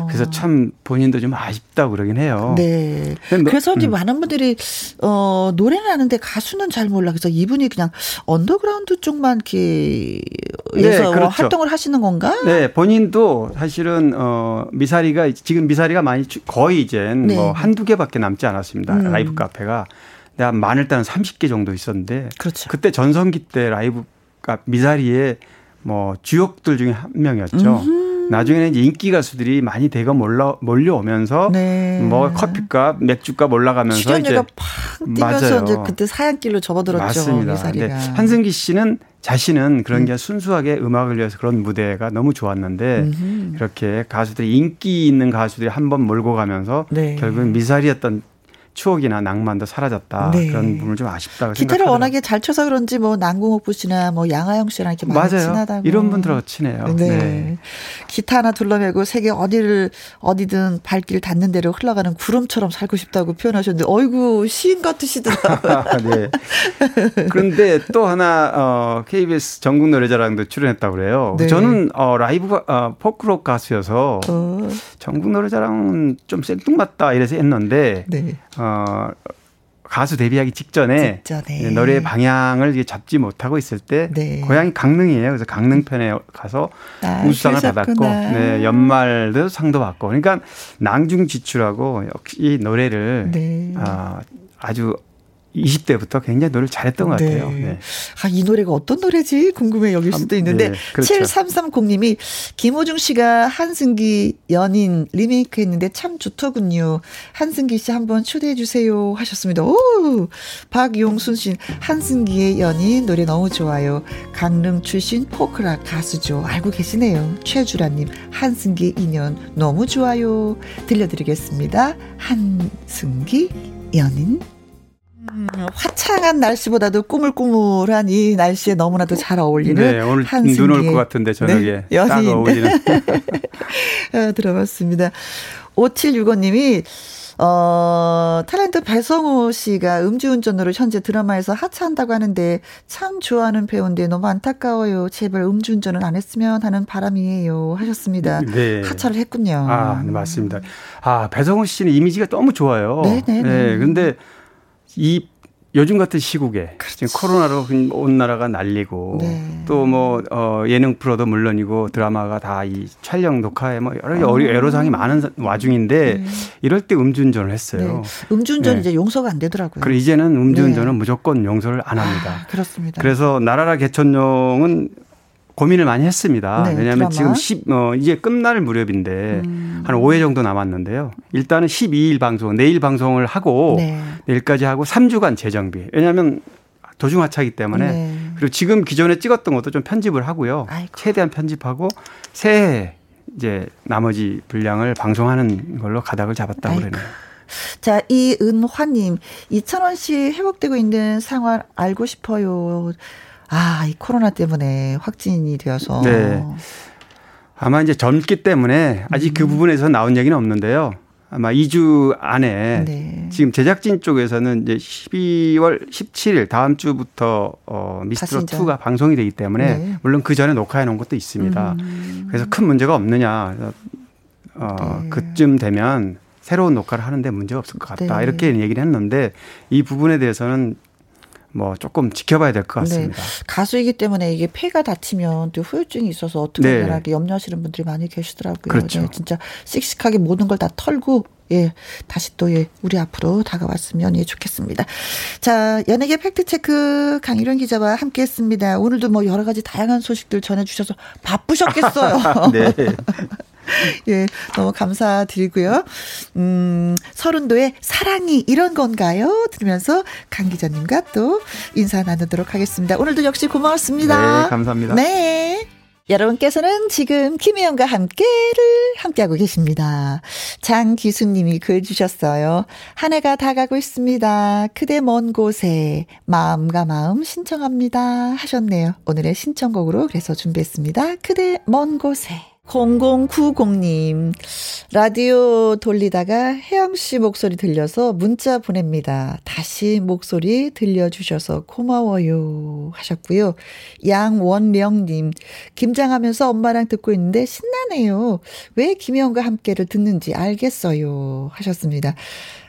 그래서 참 본인도 좀 아쉽다 그러긴 해요. 네. 그래서 이제 음. 많은 분들이 어 노래는 아는데 가수는 잘 몰라. 그래서 이분이 그냥 언더그라운드 쪽만 이렇게 네, 그렇죠. 활동을 하시는 건가? 네, 본인도 사실은 어 미사리가 지금 미사리가 많이 거의 이제 네. 뭐 한두 개밖에 남지 않았습니다. 음. 라이브 카페가. 내가 많을 때는 30개 정도 있었는데 그렇죠. 그때 전성기 때 라이브가 미사리의 뭐 주역들 중에 한 명이었죠. 음흠. 나중에는 이제 인기 가수들이 많이 대거 몰라 몰려오면서 네. 뭐 커피값, 맥주값 올라가면서 출연료가 팍 뛰면서 맞아요. 이제 그때 사양길로 접어들었죠. 맞습니다. 미사리가. 네. 한승기 씨는 자신은 그런 음. 게 순수하게 음악을 위해서 그런 무대가 너무 좋았는데 음흠. 이렇게 가수들이 인기 있는 가수들이 한 번 몰고 가면서 네. 결국은 미사리였던 추억이나 낭만도 사라졌다. 네. 그런 부분을 좀 아쉽다고 기타를 생각하더라고요. 워낙에 잘 쳐서 그런지 뭐 남궁옥부 씨나 뭐 양하영 씨랑 이렇게 많이 맞아요. 친하다고. 이런 분들하고 친해요. 네. 네. 기타 하나 둘러매고 세계 어디를 어디든 발길 닿는 대로 흘러가는 구름처럼 살고 싶다고 표현하셨는데 어이구 시인 같으시더라고요. 네. 그런데 또 하나 어 KBS 전국 노래자랑도 출연했다고 그래요. 네. 저는 어 라이브 어 포크록 가수여서 어. 전국 노래자랑은 좀 생뚱맞다 이래서 했는데 네. 어, 가수 데뷔하기 직전에, 직전에. 노래 방향을 잡지 못하고 있을 때 네. 고향이 강릉이에요. 그래서 강릉 편에 가서 아, 우수상을 받았고 네, 연말도 상도 받고 그러니까 낭중지출하고 역시 노래를 네. 어, 아주 20대부터 굉장히 노래를 잘했던 것 같아요. 네. 네. 아, 이 노래가 어떤 노래지 궁금해 여길 수도 있는데 네, 그렇죠. 7330님이 김호중 씨가 한승기 연인 리메이크 했는데 참 좋더군요. 한승기 씨 한번 초대해 주세요 하셨습니다. 오! 박용순 씨 한승기의 연인 노래 너무 좋아요. 강릉 출신 포크락 가수죠. 알고 계시네요. 최주라 님 한승기 인연 너무 좋아요. 들려드리겠습니다. 한승기 연인 음, 화창한 날씨보다도 꾸물꾸물한 이 날씨에 너무나도 잘 어울리는 네, 오늘 눈 올 것 같은데 저녁에 네, 딱 어울리는 어, 들어봤습니다. 5765님이 어, 탤런트 배성우 씨가 음주운전으로 현재 드라마에서 하차한다고 하는데 참 좋아하는 배우인데 너무 안타까워요. 제발 음주운전은 안 했으면 하는 바람이에요. 하셨습니다. 네. 하차를 했군요. 아, 네, 맞습니다. 아, 배성우 씨는 이미지가 너무 좋아요. 네네. 네, 네. 네, 근데 이 요즘 같은 시국에 그렇지. 지금 코로나로 온 나라가 난리고 네. 또뭐 어, 예능 프로도 물론이고 드라마가 다 이 촬영 녹화에 뭐 여러 어. 애로사항이 많은 와중인데 네. 이럴 때 음주운전을 했어요. 네. 음주운전 네. 이제 용서가 안 되더라고요. 그리고 이제는 음주운전은 네. 무조건 용서를 안 합니다. 아, 그렇습니다. 그래서 나라라 개천용은 고민을 많이 했습니다. 네, 왜냐하면 드라마. 지금 10, 어, 이제 끝날 무렵인데 음. 한 5회 정도 남았는데요. 일단은 12일 방송, 내일 방송을 하고 네. 내일까지 하고 3주간 재정비. 왜냐하면 도중하차기 때문에 네. 그리고 지금 기존에 찍었던 것도 좀 편집을 하고요. 아이고. 최대한 편집하고 새해 이제 나머지 분량을 방송하는 걸로 가닥을 잡았다고 그러네요. 자, 이은화님, 이찬원 씨 회복되고 있는 상황 알고 싶어요. 아, 이 코로나 때문에 확진이 되어서. 네. 아마 이제 젊기 때문에 아직 그 음. 그 부분에서 나온 얘기는 없는데요. 아마 2주 안에 네. 지금 제작진 쪽에서는 이제 12월 17일 다음 주부터 어 미스트로 2가 방송이 되기 때문에 네. 물론 그 전에 녹화해 놓은 것도 있습니다. 음. 그래서 큰 문제가 없느냐. 어 네. 그쯤 되면 새로운 녹화를 하는데 문제가 없을 것 같다. 네. 이렇게 얘기를 했는데 이 부분에 대해서는 뭐 조금 지켜봐야 될것 네. 같습니다. 네. 가수이기 때문에 이게 폐가 다치면 또 후유증이 있어서 어떻게 네. 하나 염려하시는 분들이 많이 계시더라고요. 그렇죠. 네, 진짜 씩씩하게 모든 걸 다 털고 예, 다시 또 예, 우리 앞으로 다가왔으면 예, 좋겠습니다. 자, 연예계 팩트체크 강일원 기자와 함께 했습니다. 오늘도 뭐 여러 가지 다양한 소식들 전해주셔서 바쁘셨겠어요. 네. 예, 너무 감사드리고요. 음, 서른도의 사랑이 이런 건가요? 들으면서 강 기자님과 또 인사 나누도록 하겠습니다. 오늘도 역시 고마웠습니다. 네, 감사합니다. 네. 여러분께서는 지금 김혜영과 함께를 함께하고 계십니다. 장기수님이 글 주셨어요. 한 해가 다 가고 있습니다. 그대 먼 곳에 마음과 마음 신청합니다 하셨네요. 오늘의 신청곡으로 그래서 준비했습니다. 그대 먼 곳에. 0090님, 라디오 돌리다가 혜영 씨 목소리 들려서 문자 보냅니다. 다시 목소리 들려주셔서 고마워요. 하셨고요. 양원령님, 김장하면서 엄마랑 듣고 있는데 신나네요. 왜 김혜영과 함께를 듣는지 알겠어요. 하셨습니다.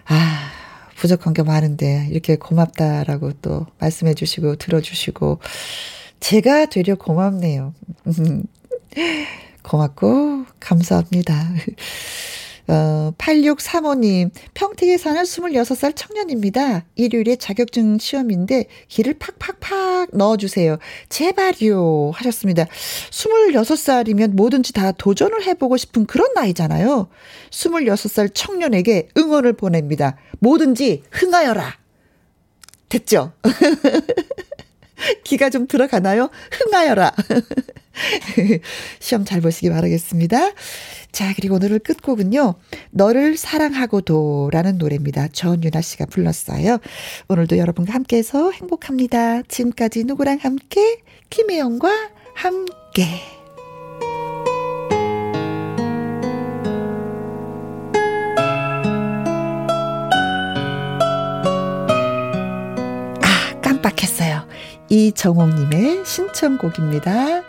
아, 부족한 게 많은데, 이렇게 고맙다라고 또 말씀해 주시고, 들어주시고, 제가 되려 고맙네요. 고맙고 감사합니다. 어, 8635님, 평택에 사는 26살 청년입니다. 일요일에 자격증 시험인데 길을 팍팍팍 넣어주세요. 제발요. 하셨습니다. 26살이면 뭐든지 다 도전을 해보고 싶은 그런 나이잖아요. 26살 청년에게 응원을 보냅니다. 뭐든지 흥하여라. 됐죠? 기가 좀 들어가나요? 흥하여라. 시험 잘 보시기 바라겠습니다. 자, 그리고 오늘의 끝곡은요. 너를 사랑하고도 라는 노래입니다. 전윤아 씨가 불렀어요. 오늘도 여러분과 함께해서 행복합니다. 지금까지 누구랑 함께? 김혜영과 함께. 아, 깜빡했어요. 이정옥님의 신청곡입니다.